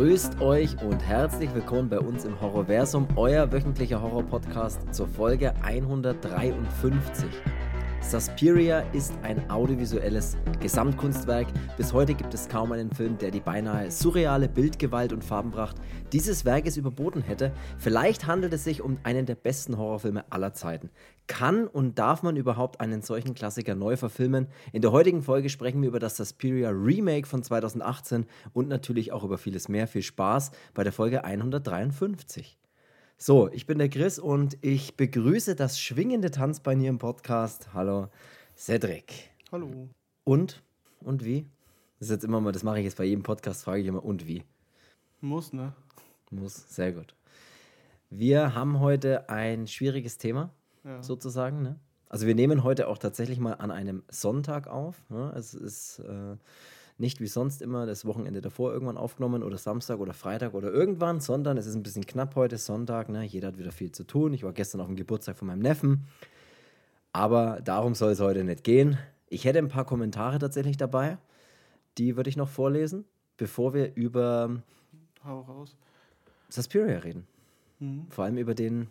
Grüßt euch und herzlich willkommen bei uns im Horrorversum, euer wöchentlicher Horror-Podcast zur Folge 153. Suspiria ist ein audiovisuelles Gesamtkunstwerk. Bis heute gibt es kaum einen Film, der die beinahe surreale Bildgewalt und Farbenpracht dieses Werkes überboten hätte. Vielleicht handelt es sich um einen der besten Horrorfilme aller Zeiten. Kann und darf man überhaupt einen solchen Klassiker neu verfilmen? In der heutigen Folge sprechen wir über das Suspiria Remake von 2018 und natürlich auch über vieles mehr. Viel Spaß bei der Folge 153. So, ich bin der Chris und ich begrüße das schwingende Tanzbein hier im Podcast. Hallo, Cedric. Hallo. Und? Und wie? Das ist jetzt immer mal, das mache ich jetzt bei jedem Podcast, frage ich immer, und wie? Muss, ne? Muss, sehr gut. Wir haben heute ein schwieriges Thema, ja. sozusagen. Ne? Also wir nehmen heute auch tatsächlich mal an einem Sonntag auf. Ne? Es ist äh, nicht wie sonst immer das Wochenende davor irgendwann aufgenommen oder Samstag oder Freitag oder irgendwann, sondern es ist ein bisschen knapp heute, Sonntag. Ne? Jeder hat wieder viel zu tun. Ich war gestern auf dem Geburtstag von meinem Neffen. Aber darum soll es heute nicht gehen. Ich hätte ein paar Kommentare tatsächlich dabei. Die würde ich noch vorlesen, bevor wir über Hau raus. Suspiria reden. Mhm. Vor allem über den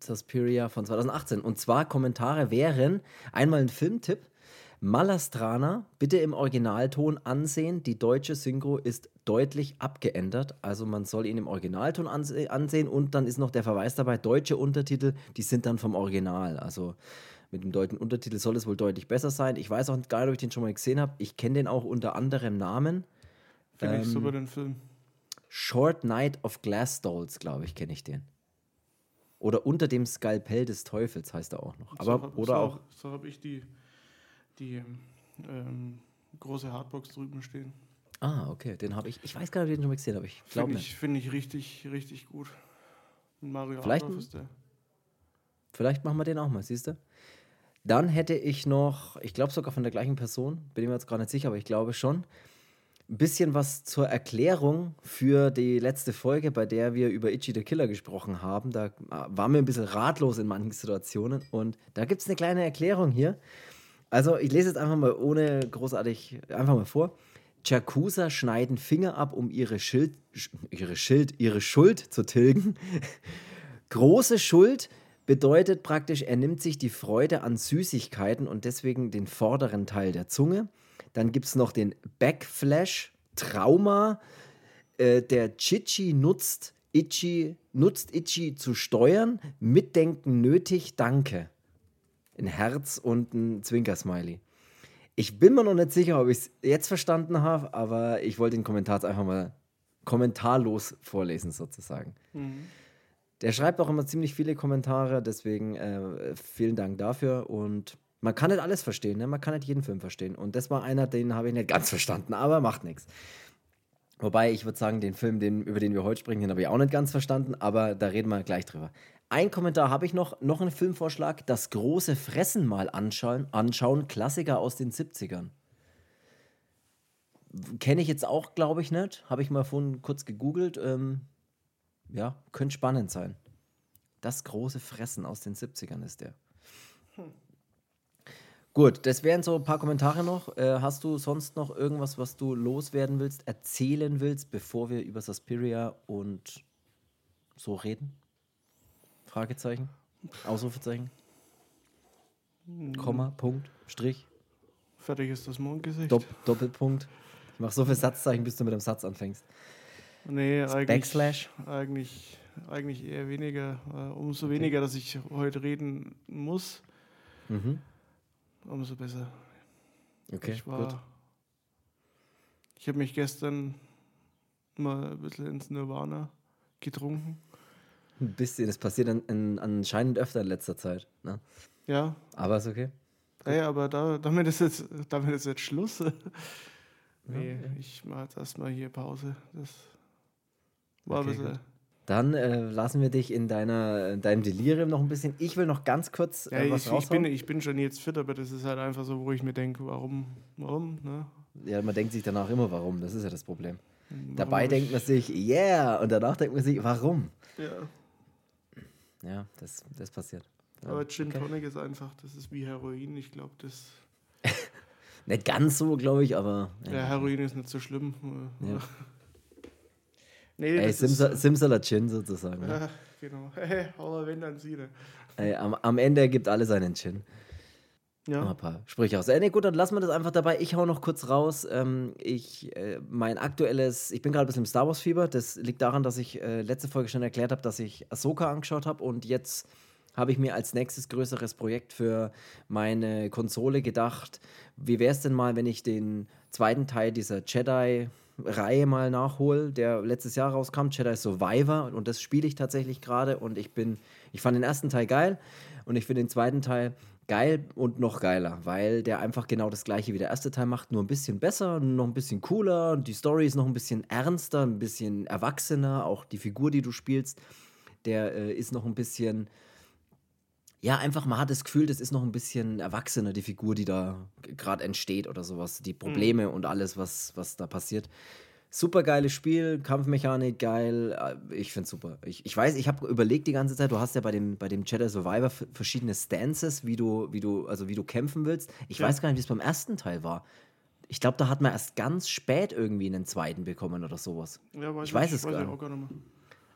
Suspiria von 2018. Und zwar Kommentare wären einmal ein Filmtipp Malastrana, bitte im Originalton ansehen. Die deutsche Synchro ist deutlich abgeändert. Also man soll ihn im Originalton anse ansehen und dann ist noch der Verweis dabei, deutsche Untertitel, die sind dann vom Original. Also mit dem deutschen Untertitel soll es wohl deutlich besser sein. Ich weiß auch gar nicht, ob ich den schon mal gesehen habe. Ich kenne den auch unter anderem Namen. Finde ähm, ich super, den Film. Short Night of Glass Dolls, glaube ich, kenne ich den. Oder unter dem Skalpell des Teufels heißt er auch noch. Aber, so, oder so, auch. So habe ich die die ähm, große Hardbox drüben stehen. Ah, okay, den habe ich. Ich weiß gar nicht, ob ich den schon mal gesehen habe. Ich glaube Finde ich, richtig, richtig gut. Mario vielleicht, ist der. Vielleicht machen wir den auch mal, siehst du? Dann hätte ich noch, ich glaube sogar von der gleichen Person, bin ich mir jetzt gar nicht sicher, aber ich glaube schon, ein bisschen was zur Erklärung für die letzte Folge, bei der wir über Itchy the Killer gesprochen haben. Da waren wir ein bisschen ratlos in manchen Situationen und da gibt es eine kleine Erklärung hier. Also, ich lese jetzt einfach mal ohne großartig, einfach mal vor. Jakuza schneiden Finger ab, um ihre Schild, ihre Schild, ihre Schuld zu tilgen. Große Schuld bedeutet praktisch, er nimmt sich die Freude an Süßigkeiten und deswegen den vorderen Teil der Zunge. Dann gibt es noch den Backflash, Trauma. Äh, der Chichi nutzt Ichi, nutzt Ichi zu steuern. Mitdenken nötig, danke ein Herz und ein Zwinker-Smiley. Ich bin mir noch nicht sicher, ob ich es jetzt verstanden habe, aber ich wollte den Kommentar einfach mal kommentarlos vorlesen, sozusagen. Mhm. Der schreibt auch immer ziemlich viele Kommentare, deswegen äh, vielen Dank dafür. Und man kann nicht alles verstehen, ne? man kann nicht jeden Film verstehen. Und das war einer, den habe ich nicht ganz verstanden, aber macht nichts. Wobei ich würde sagen, den Film, den, über den wir heute sprechen, den habe ich auch nicht ganz verstanden, aber da reden wir gleich drüber. Ein Kommentar habe ich noch, noch einen Filmvorschlag. Das große Fressen mal anschauen, anschauen. Klassiker aus den 70ern. Kenne ich jetzt auch, glaube ich, nicht. Habe ich mal vorhin kurz gegoogelt. Ähm, ja, könnte spannend sein. Das große Fressen aus den 70ern ist der. Gut, das wären so ein paar Kommentare noch. Äh, hast du sonst noch irgendwas, was du loswerden willst, erzählen willst, bevor wir über Suspiria und so reden? Fragezeichen? Ausrufezeichen? Komma, Punkt, Strich. Fertig ist das Mondgesicht. Dopp Doppelpunkt. Ich mache so viele Satzzeichen, bis du mit dem Satz anfängst. Nee, eigentlich, Backslash? Eigentlich, eigentlich eher weniger. Äh, umso okay. weniger, dass ich heute reden muss, mhm. umso besser. Okay, ich war, gut. Ich habe mich gestern mal ein bisschen ins Nirvana getrunken. Ein bisschen, das passiert an, an, anscheinend öfter in letzter Zeit. Ne? Ja. Aber ist okay. Ey, aber da, damit, ist jetzt, damit ist jetzt Schluss. nee, ja, okay. ich mache jetzt erstmal hier Pause. Das war okay, ein bisschen. Gut. Dann äh, lassen wir dich in, deiner, in deinem Delirium noch ein bisschen. Ich will noch ganz kurz äh, ja, was ich, ich, bin, ich bin schon jetzt fit, aber das ist halt einfach so, wo ich mir denke, warum, warum, ne? Ja, man denkt sich danach immer, warum. Das ist ja das Problem. Warum Dabei denkt man sich, yeah, und danach denkt man sich, warum? Ja. Ja, das, das passiert. Ja, Aber Gin okay. Tonic ist einfach, das ist wie Heroin. Ich glaube, das. nicht ganz so, glaube ich, aber. Ja, ja, Heroin ist nicht so schlimm. Ja. Nee, Ey, Simsalachin sozusagen. Ne? Ja, genau. Hey, aber wenn, dann sie. Ne? Ey, am, am Ende ergibt alle seinen Chin. Ja. Ein paar Sprüche aus. Äh, nee, gut, dann lassen wir das einfach dabei. Ich hau noch kurz raus. Ähm, ich, äh, mein aktuelles, ich bin gerade ein bisschen im Star Wars Fieber. Das liegt daran, dass ich äh, letzte Folge schon erklärt habe, dass ich Ahsoka angeschaut habe und jetzt habe ich mir als nächstes größeres Projekt für meine Konsole gedacht. Wie wäre es denn mal, wenn ich den zweiten Teil dieser Jedi-Reihe mal nachhole, der letztes Jahr rauskam, Jedi Survivor. Und das spiele ich tatsächlich gerade. Und ich bin, ich fand den ersten Teil geil und ich finde den zweiten Teil geil und noch geiler, weil der einfach genau das gleiche wie der erste Teil macht, nur ein bisschen besser, noch ein bisschen cooler. Und die Story ist noch ein bisschen ernster, ein bisschen erwachsener. Auch die Figur, die du spielst, der äh, ist noch ein bisschen ja, einfach, man hat das Gefühl, das ist noch ein bisschen erwachsener, die Figur, die da gerade entsteht oder sowas. Die Probleme mhm. und alles, was, was da passiert. Super geiles Spiel, Kampfmechanik geil. Äh, ich finde super. Ich, ich weiß, ich habe überlegt die ganze Zeit, du hast ja bei dem, bei dem Jedi Survivor verschiedene Stances, wie du, wie du, also wie du kämpfen willst. Ich ja. weiß gar nicht, wie es beim ersten Teil war. Ich glaube, da hat man erst ganz spät irgendwie einen zweiten bekommen oder sowas. Ja, weiß ich weiß es weiß gar, nicht. gar nicht.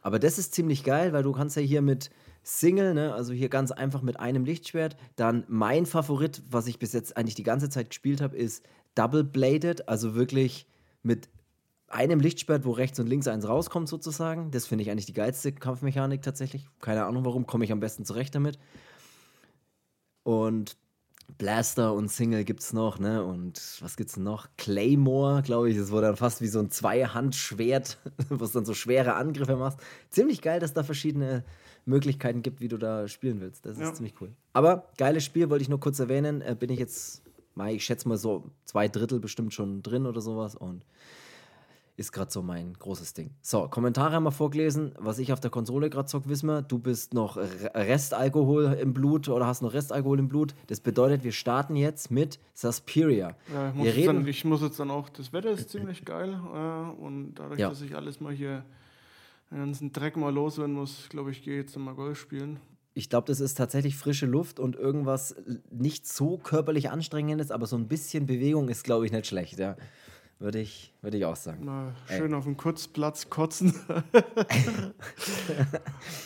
Aber das ist ziemlich geil, weil du kannst ja hier mit, Single, ne? also hier ganz einfach mit einem Lichtschwert. Dann mein Favorit, was ich bis jetzt eigentlich die ganze Zeit gespielt habe, ist Double Bladed, also wirklich mit einem Lichtschwert, wo rechts und links eins rauskommt sozusagen. Das finde ich eigentlich die geilste Kampfmechanik tatsächlich. Keine Ahnung warum, komme ich am besten zurecht damit. Und Blaster und Single gibt es noch, ne? Und was gibt's noch? Claymore, glaube ich. Das wurde dann fast wie so ein Zweihandschwert, was dann so schwere Angriffe macht. Ziemlich geil, dass da verschiedene Möglichkeiten gibt, wie du da spielen willst. Das ist ja. ziemlich cool. Aber geiles Spiel, wollte ich nur kurz erwähnen. Äh, bin ich jetzt, ich schätze mal so zwei Drittel bestimmt schon drin oder sowas und ist gerade so mein großes Ding. So, Kommentare haben wir vorgelesen. Was ich auf der Konsole gerade zocke, wissen wir, du bist noch Restalkohol im Blut oder hast noch Restalkohol im Blut. Das bedeutet, wir starten jetzt mit Suspiria. Ja, ich, muss wir reden dann, ich muss jetzt dann auch, das Wetter ist ziemlich geil äh, und dadurch, ja. dass ich alles mal hier den ganzen Dreck mal loswerden muss, glaube ich, gehe jetzt mal Golf spielen. Ich glaube, das ist tatsächlich frische Luft und irgendwas nicht so körperlich anstrengendes, aber so ein bisschen Bewegung ist, glaube ich, nicht schlecht, ja. Würde ich, würde ich auch sagen. Mal schön Ey. auf dem Kurzplatz kotzen.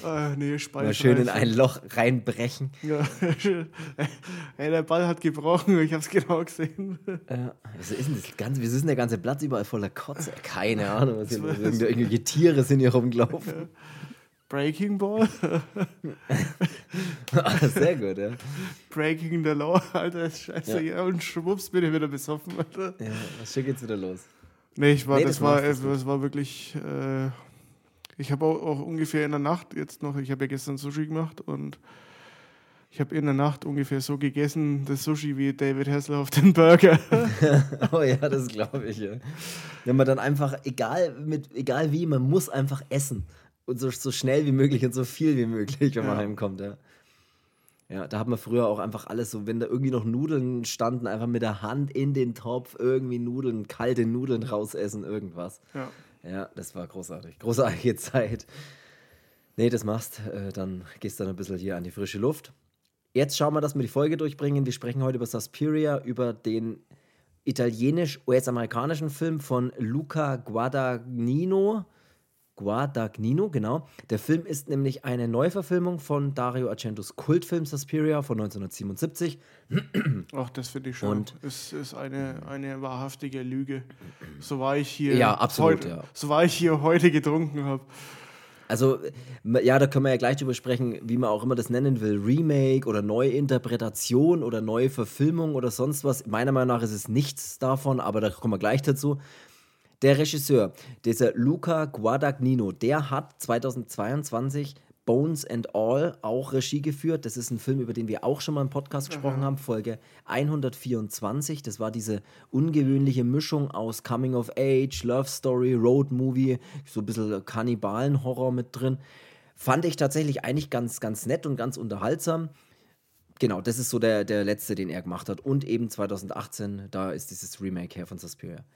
äh, nee, Mal schön in ein Loch reinbrechen. Ja. Ey, der Ball hat gebrochen, ich habe es genau gesehen. Äh, was ist denn das ganze, wieso ist denn der ganze Platz überall voller Kotze? Keine Ahnung, was hier, irgendwelche Tiere sind hier rumgelaufen. Ja. Breaking Ball. ah, sehr gut, ja. Breaking the Law, Alter, ist scheiße. Ja. und schwupps bin ich wieder besoffen, Alter. Ja, was schick jetzt wieder los? Nee, ich war, nee, das, das, war, es, das war wirklich. Äh, ich habe auch, auch, ungefähr in der Nacht jetzt noch, ich habe ja gestern Sushi gemacht und ich habe in der Nacht ungefähr so gegessen, das Sushi wie David Hasselhoff den Burger. oh ja, das glaube ich, ja. Wenn man dann einfach, egal, mit, egal wie, man muss einfach essen und so, so schnell wie möglich und so viel wie möglich, wenn man heimkommt, ja. Ja, da hat man früher auch einfach alles so, wenn da irgendwie noch Nudeln standen, einfach mit der Hand in den Topf irgendwie Nudeln, kalte Nudeln rausessen, irgendwas. Ja. Ja, das war großartig. Großartige Zeit. Nee, das machst, äh, dann gehst du dann ein bisschen hier an die frische Luft. Jetzt schauen wir, dass wir die Folge durchbringen. Wir sprechen heute über Suspiria, über den italienisch-US-amerikanischen Film von Luca Guadagnino. Guadagnino, genau. Der Film ist nämlich eine Neuverfilmung von Dario Argentos Kultfilm Suspiria von 1977. Ach, das finde ich schon. Und es ist eine, eine wahrhaftige Lüge. So war ich hier. Ja, absolut. Heute, ja. So war ich hier heute getrunken habe. Also, ja, da können wir ja gleich drüber sprechen, wie man auch immer das nennen will. Remake oder Neuinterpretation oder neue Verfilmung oder sonst was. Meiner Meinung nach ist es nichts davon, aber da kommen wir gleich dazu. Der Regisseur, dieser Luca Guadagnino, der hat 2022 Bones and All auch Regie geführt. Das ist ein Film, über den wir auch schon mal im Podcast gesprochen mhm. haben, Folge 124. Das war diese ungewöhnliche Mischung aus Coming of Age, Love Story, Road Movie, so ein bisschen Kannibalen-Horror mit drin. Fand ich tatsächlich eigentlich ganz, ganz nett und ganz unterhaltsam. Genau, das ist so der, der letzte, den er gemacht hat. Und eben 2018, da ist dieses Remake her von Suspiria.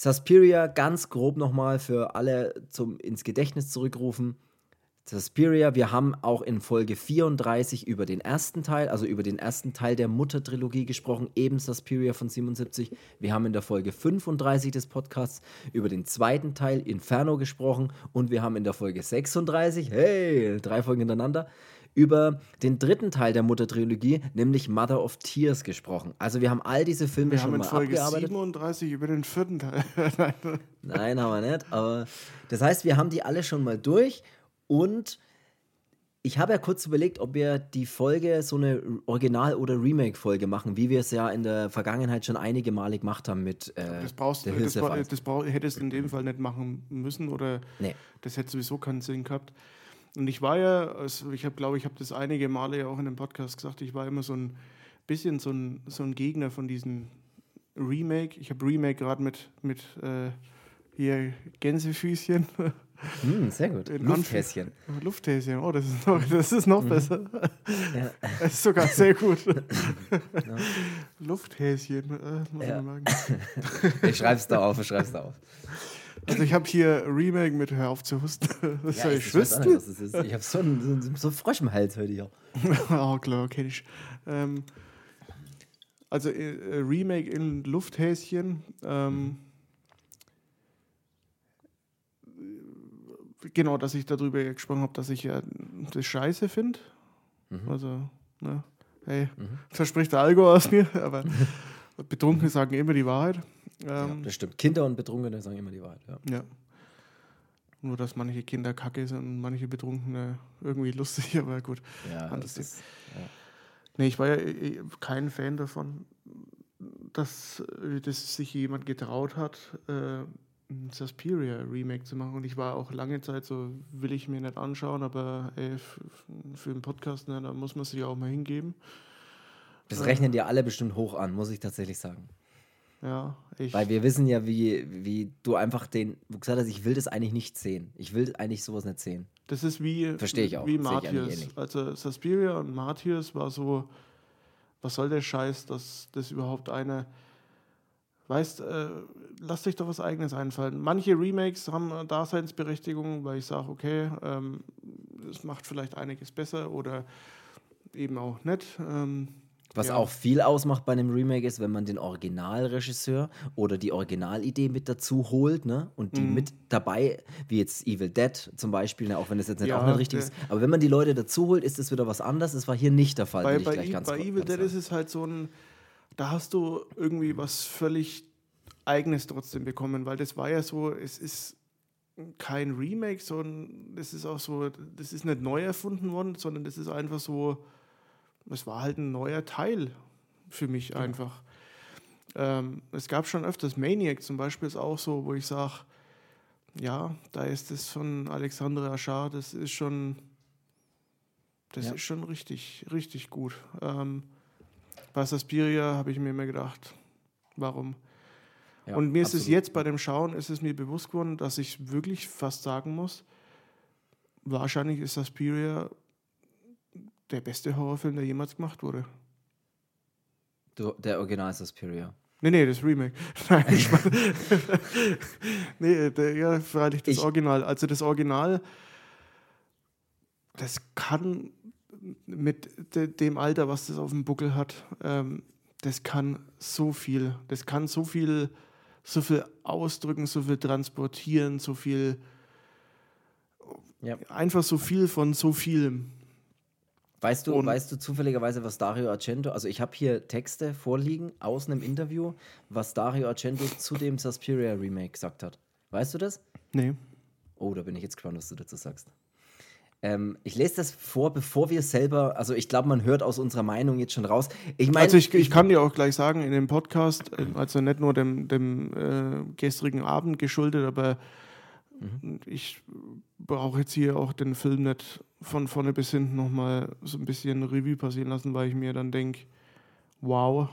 Suspiria, ganz grob nochmal für alle zum ins Gedächtnis zurückrufen. Suspiria. Wir haben auch in Folge 34 über den ersten Teil, also über den ersten Teil der Mutter-Trilogie gesprochen, eben Suspiria von 77. Wir haben in der Folge 35 des Podcasts über den zweiten Teil Inferno gesprochen und wir haben in der Folge 36, hey, drei Folgen hintereinander, über den dritten Teil der Mutter-Trilogie, nämlich Mother of Tears, gesprochen. Also wir haben all diese Filme wir schon haben mal in Folge abgearbeitet. 37 über den vierten Teil. Nein, haben wir nicht. Aber das heißt, wir haben die alle schon mal durch und ich habe ja kurz überlegt, ob wir die Folge so eine Original- oder Remake-Folge machen, wie wir es ja in der Vergangenheit schon einige Male gemacht haben mit äh, Das brauchst du, das, das brauch, hättest du in dem Fall nicht machen müssen oder nee. das hätte sowieso keinen Sinn gehabt. Und ich war ja, also ich habe, glaube ich, habe das einige Male ja auch in dem Podcast gesagt, ich war immer so ein bisschen so ein, so ein Gegner von diesem Remake. Ich habe Remake gerade mit, mit äh, hier Gänsefüßchen. Mm, sehr gut. Lufthäschen. Lufthäschen, oh, das ist noch, das ist noch mhm. besser. Ja. Das ist sogar sehr gut. Ja. Lufthäschen, äh, ja. Ich schreib's da auf, ich schreib's da auf. Also ich habe hier Remake mit Hör auf zu husten. Das ja, ich, ich, weiß nicht, was das ist. Ich habe so einen so, so Frosch im Hals heute hier. oh, klar, kenne ich. Ähm, also äh, Remake in Lufthäschen. Ähm, genau, dass ich darüber gesprochen habe, dass ich ja das scheiße finde. Mhm. Also, ne, hey, mhm. da spricht der Algo aus mir, aber Betrunkene sagen immer die Wahrheit. Ähm, ja, das stimmt. Kinder und Betrunkene sagen immer die Wahrheit. Ja. ja. Nur, dass manche Kinder kacke sind und manche Betrunkene irgendwie lustig, aber gut. Ja, das ist, ja. Nee, ich war ja eh, kein Fan davon, dass, äh, dass sich jemand getraut hat, äh, ein Suspiria Remake zu machen. Und ich war auch lange Zeit so, will ich mir nicht anschauen, aber ey, für einen Podcast, ne, da muss man sich auch mal hingeben. Das rechnen dir alle bestimmt hoch an, muss ich tatsächlich sagen. Ja, ich. Weil wir wissen ja, wie, wie du einfach den, du gesagt hast, ich will das eigentlich nicht sehen. Ich will eigentlich sowas nicht sehen. Das ist wie, Verstehe ich auch. wie Martyrs. Also Suspiria und Martyrs war so, was soll der Scheiß, dass das überhaupt eine, weißt, äh, lass dich doch was Eigenes einfallen. Manche Remakes haben Daseinsberechtigung, weil ich sage, okay, ähm, es macht vielleicht einiges besser oder eben auch nicht. Ähm, was ja. auch viel ausmacht bei einem Remake ist, wenn man den Originalregisseur oder die Originalidee mit dazu holt, ne? Und die mhm. mit dabei, wie jetzt Evil Dead zum Beispiel, ne? auch wenn das jetzt nicht ja, auch nicht richtig ist. Aber wenn man die Leute dazu holt, ist es wieder was anderes. Das war hier nicht der Fall. Bei, bei, I, bei Evil Dead ist es halt so ein, da hast du irgendwie was völlig Eigenes trotzdem bekommen, weil das war ja so, es ist kein Remake, sondern das ist auch so, das ist nicht neu erfunden worden, sondern das ist einfach so es war halt ein neuer Teil für mich einfach. Ähm, es gab schon öfters Maniac zum Beispiel ist auch so, wo ich sage, ja, da ist das von Alexandre Achard, das ist schon, das ja. ist schon richtig, richtig gut. Ähm, bei Saspiria habe ich mir immer gedacht, warum? Ja, und mir absolut. ist es jetzt bei dem Schauen, ist es mir bewusst geworden, dass ich wirklich fast sagen muss, wahrscheinlich ist Saspiria der beste Horrorfilm, der jemals gemacht wurde. der Original Suspiria. Nee, nee, das Remake. Nein, ich meine. nee, der, ja, freilich das ich Original. Also das Original, das kann mit de, dem Alter, was das auf dem Buckel hat, ähm, das kann so viel. Das kann so viel, so viel ausdrücken, so viel transportieren, so viel. Ja. Einfach so viel von so vielem. Weißt du, weißt du zufälligerweise, was Dario Argento, also ich habe hier Texte vorliegen aus einem Interview, was Dario Argento zu dem Suspiria Remake gesagt hat. Weißt du das? Nee. Oh, da bin ich jetzt gespannt, was du dazu sagst. Ähm, ich lese das vor, bevor wir selber, also ich glaube, man hört aus unserer Meinung jetzt schon raus. Ich mein, also ich, ich kann dir auch gleich sagen, in dem Podcast, äh, also nicht nur dem, dem äh, gestrigen Abend geschuldet, aber mhm. ich brauche jetzt hier auch den Film nicht von vorne bis hinten nochmal so ein bisschen Revue passieren lassen, weil ich mir dann denke, wow,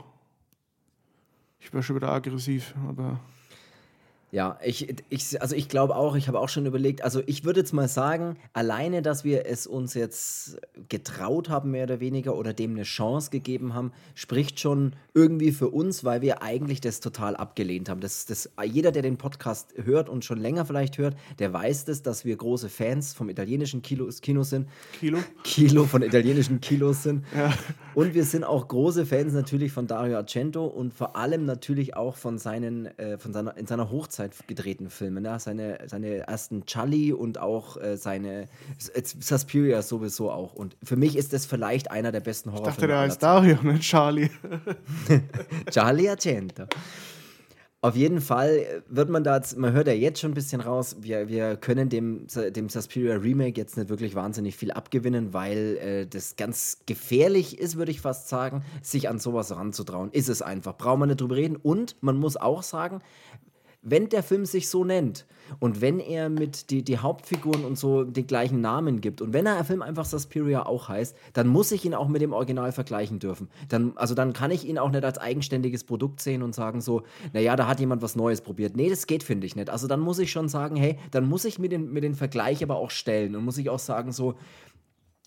ich wäre schon wieder aggressiv, aber. Ja, ich, ich, also ich glaube auch, ich habe auch schon überlegt, also ich würde jetzt mal sagen, alleine, dass wir es uns jetzt getraut haben, mehr oder weniger, oder dem eine Chance gegeben haben, spricht schon irgendwie für uns, weil wir eigentlich das total abgelehnt haben. Das, das, jeder, der den Podcast hört und schon länger vielleicht hört, der weiß das, dass wir große Fans vom italienischen Kilo, Kino sind. Kilo? Kilo von italienischen Kilos sind. Ja. Und wir sind auch große Fans natürlich von Dario Argento und vor allem natürlich auch von seinen, äh, von seiner, in seiner Hochzeit Hochzeit gedrehten Filme. Ne? Seine, seine ersten Charlie und auch äh, seine Suspiria sowieso auch. Und für mich ist das vielleicht einer der besten Horrorfilme. Ich dachte, der heißt Dario, nicht Charlie. Charlie Argento. Auf jeden Fall wird man da, man hört ja jetzt schon ein bisschen raus, wir, wir können dem, dem Suspiria Remake jetzt nicht wirklich wahnsinnig viel abgewinnen, weil äh, das ganz gefährlich ist, würde ich fast sagen, sich an sowas ranzutrauen. Ist es einfach. Braucht man nicht drüber reden. Und man muss auch sagen, wenn der Film sich so nennt und wenn er mit die, die Hauptfiguren und so den gleichen Namen gibt und wenn der Film einfach Suspiria auch heißt, dann muss ich ihn auch mit dem Original vergleichen dürfen. Dann, also dann kann ich ihn auch nicht als eigenständiges Produkt sehen und sagen so, naja, da hat jemand was Neues probiert. Nee, das geht, finde ich nicht. Also dann muss ich schon sagen, hey, dann muss ich mir den, mir den Vergleich aber auch stellen und muss ich auch sagen so,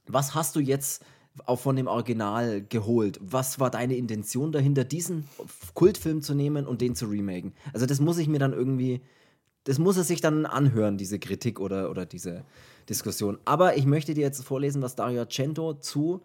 was hast du jetzt auch von dem Original geholt. Was war deine Intention dahinter, diesen Kultfilm zu nehmen und den zu remaken? Also das muss ich mir dann irgendwie, das muss er sich dann anhören, diese Kritik oder, oder diese Diskussion. Aber ich möchte dir jetzt vorlesen, was Dario Argento zu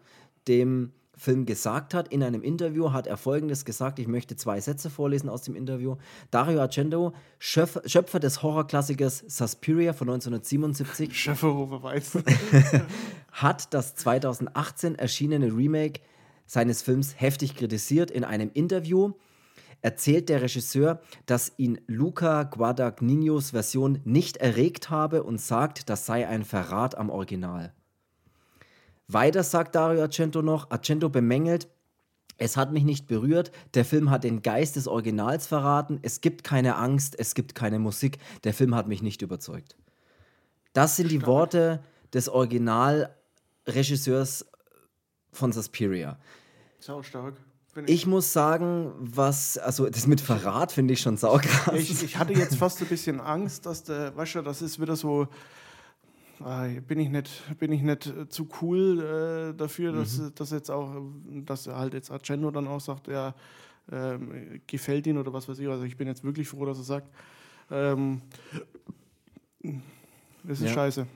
dem Film gesagt hat. In einem Interview hat er folgendes gesagt. Ich möchte zwei Sätze vorlesen aus dem Interview. Dario Argento, Schöpf Schöpfer des Horrorklassikers Suspiria von 1977, Schöpfer, weiß. hat das 2018 erschienene Remake seines Films heftig kritisiert. In einem Interview erzählt der Regisseur, dass ihn Luca Guadagninos Version nicht erregt habe und sagt, das sei ein Verrat am Original. Weiter sagt Dario Argento noch, Argento bemängelt, es hat mich nicht berührt, der Film hat den Geist des Originals verraten, es gibt keine Angst, es gibt keine Musik, der Film hat mich nicht überzeugt. Das sind die Worte des Originalregisseurs von Suspiria. Sau stark. Ich. ich. muss sagen, was, also das mit Verrat finde ich schon saukrass. Ich, ich hatte jetzt fast ein bisschen Angst, dass der, weißt du, das ist wieder so, Ah, bin ich nicht, bin ich nicht äh, zu cool äh, dafür, dass, mhm. dass jetzt auch, dass halt jetzt Argento dann auch sagt, ja, ähm, gefällt ihn oder was weiß ich. Also ich bin jetzt wirklich froh, dass er sagt, ähm, das ist ja. scheiße.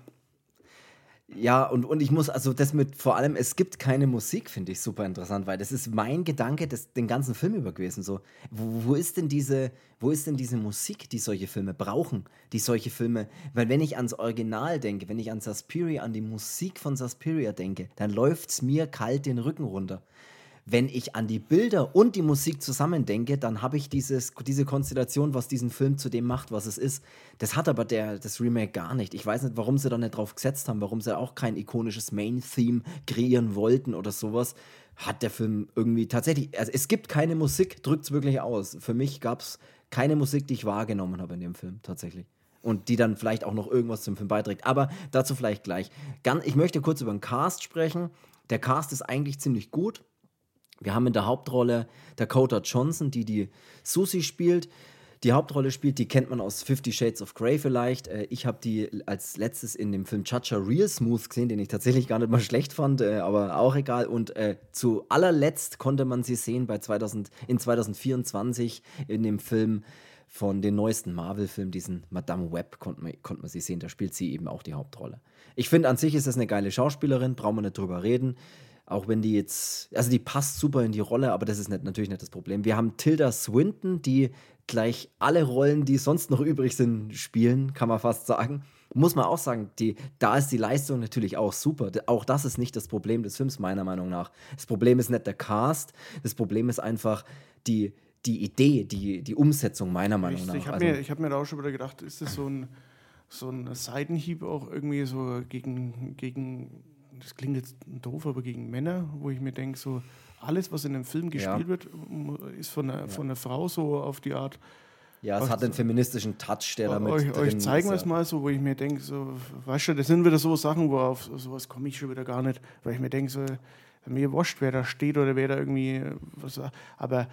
Ja, und, und ich muss, also das mit vor allem, es gibt keine Musik, finde ich super interessant, weil das ist mein Gedanke des, den ganzen Film über gewesen. So, wo, wo, ist denn diese, wo ist denn diese Musik, die solche Filme brauchen, die solche Filme, weil wenn ich ans Original denke, wenn ich an Suspiria, an die Musik von Suspiria denke, dann läuft es mir kalt den Rücken runter wenn ich an die Bilder und die Musik zusammen denke, dann habe ich dieses, diese Konstellation, was diesen Film zu dem macht, was es ist. Das hat aber der, das Remake gar nicht. Ich weiß nicht, warum sie da nicht drauf gesetzt haben, warum sie auch kein ikonisches Main-Theme kreieren wollten oder sowas. Hat der Film irgendwie tatsächlich, also es gibt keine Musik, drückt es wirklich aus. Für mich gab es keine Musik, die ich wahrgenommen habe in dem Film, tatsächlich und die dann vielleicht auch noch irgendwas zum Film beiträgt. Aber dazu vielleicht gleich. ich möchte kurz über den Cast sprechen. Der Cast ist eigentlich ziemlich gut. Wir haben in der Hauptrolle Dakota Johnson, die die Susie spielt. Die Hauptrolle spielt, die kennt man aus Fifty Shades of Grey vielleicht. Äh, ich habe die als letztes in dem Film Chacha Real Smooth gesehen, den ich tatsächlich gar nicht mal schlecht fand, äh, aber auch egal. Und äh, zu allerletzt konnte man sie sehen bei 2000, in 2024 in dem Film von den neuesten Marvel-Filmen, diesen Madame Web, konnte man, konnte man sie sehen. Da spielt sie eben auch die Hauptrolle. Ich finde, an sich ist das eine geile Schauspielerin, brauchen wir nicht drüber reden. Auch wenn die jetzt, also die passt super in die Rolle, aber das ist nicht, natürlich nicht das Problem. Wir haben Tilda Swinton, die gleich alle Rollen, die sonst noch übrig sind, spielen, kann man fast sagen. Muss man auch sagen, die, da ist die Leistung natürlich auch super. Auch das ist nicht das Problem des Films, meiner Meinung nach. Das Problem ist nicht der Cast, das Problem ist einfach die, die Idee, die, die Umsetzung, meiner Meinung nach. Ich habe also, mir, hab mir da auch schon wieder gedacht, ist das so ein, so ein Seitenhieb auch irgendwie so gegen, gegen das klingt jetzt doof, aber gegen Männer, wo ich mir denke, so alles, was in einem Film gespielt ja. wird, ist von einer, ja. von einer Frau so auf die Art. Ja, es hat einen feministischen Touch, der damit. Euch, euch zeigen wir es mal so, wo ich mir denke, so, weißt du, das sind wieder so Sachen, wo auf sowas komme ich schon wieder gar nicht, weil ich mir denke, so, mir wurscht, wer da steht oder wer da irgendwie was. Aber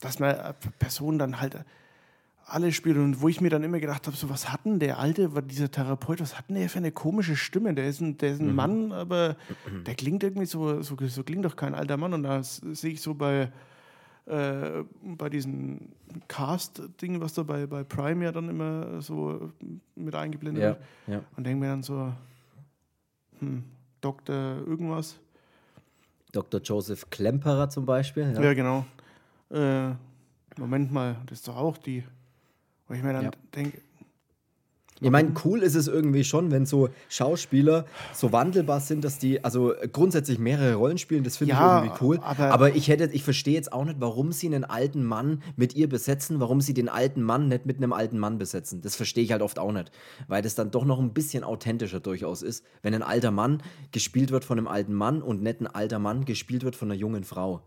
dass man Person dann halt alle spielt und wo ich mir dann immer gedacht habe, so was hatten der alte, dieser Therapeut, was hatten der für eine komische Stimme? Der ist ein, der ist ein mhm. Mann, aber der klingt irgendwie so, so, so klingt doch kein alter Mann und da sehe ich so bei äh, bei diesem Cast-Ding, was da bei, bei Prime ja dann immer so mit eingeblendet ja, wird. Ja. Und denke mir dann so, hm, Dr. irgendwas. Dr. Joseph Klemperer zum Beispiel. Ja, ja genau. Äh, Moment mal, das ist doch auch die. Wo ich mir dann ja. denke, ich meine, cool ist es irgendwie schon, wenn so Schauspieler so wandelbar sind, dass die also grundsätzlich mehrere Rollen spielen. Das finde ja, ich irgendwie cool. Aber, aber, ich hätte, ich verstehe jetzt auch nicht, warum sie einen alten Mann mit ihr besetzen, warum sie den alten Mann nicht mit einem alten Mann besetzen. Das verstehe ich halt oft auch nicht, weil das dann doch noch ein bisschen authentischer durchaus ist, wenn ein alter Mann gespielt wird von einem alten Mann und nicht ein alter Mann gespielt wird von einer jungen Frau.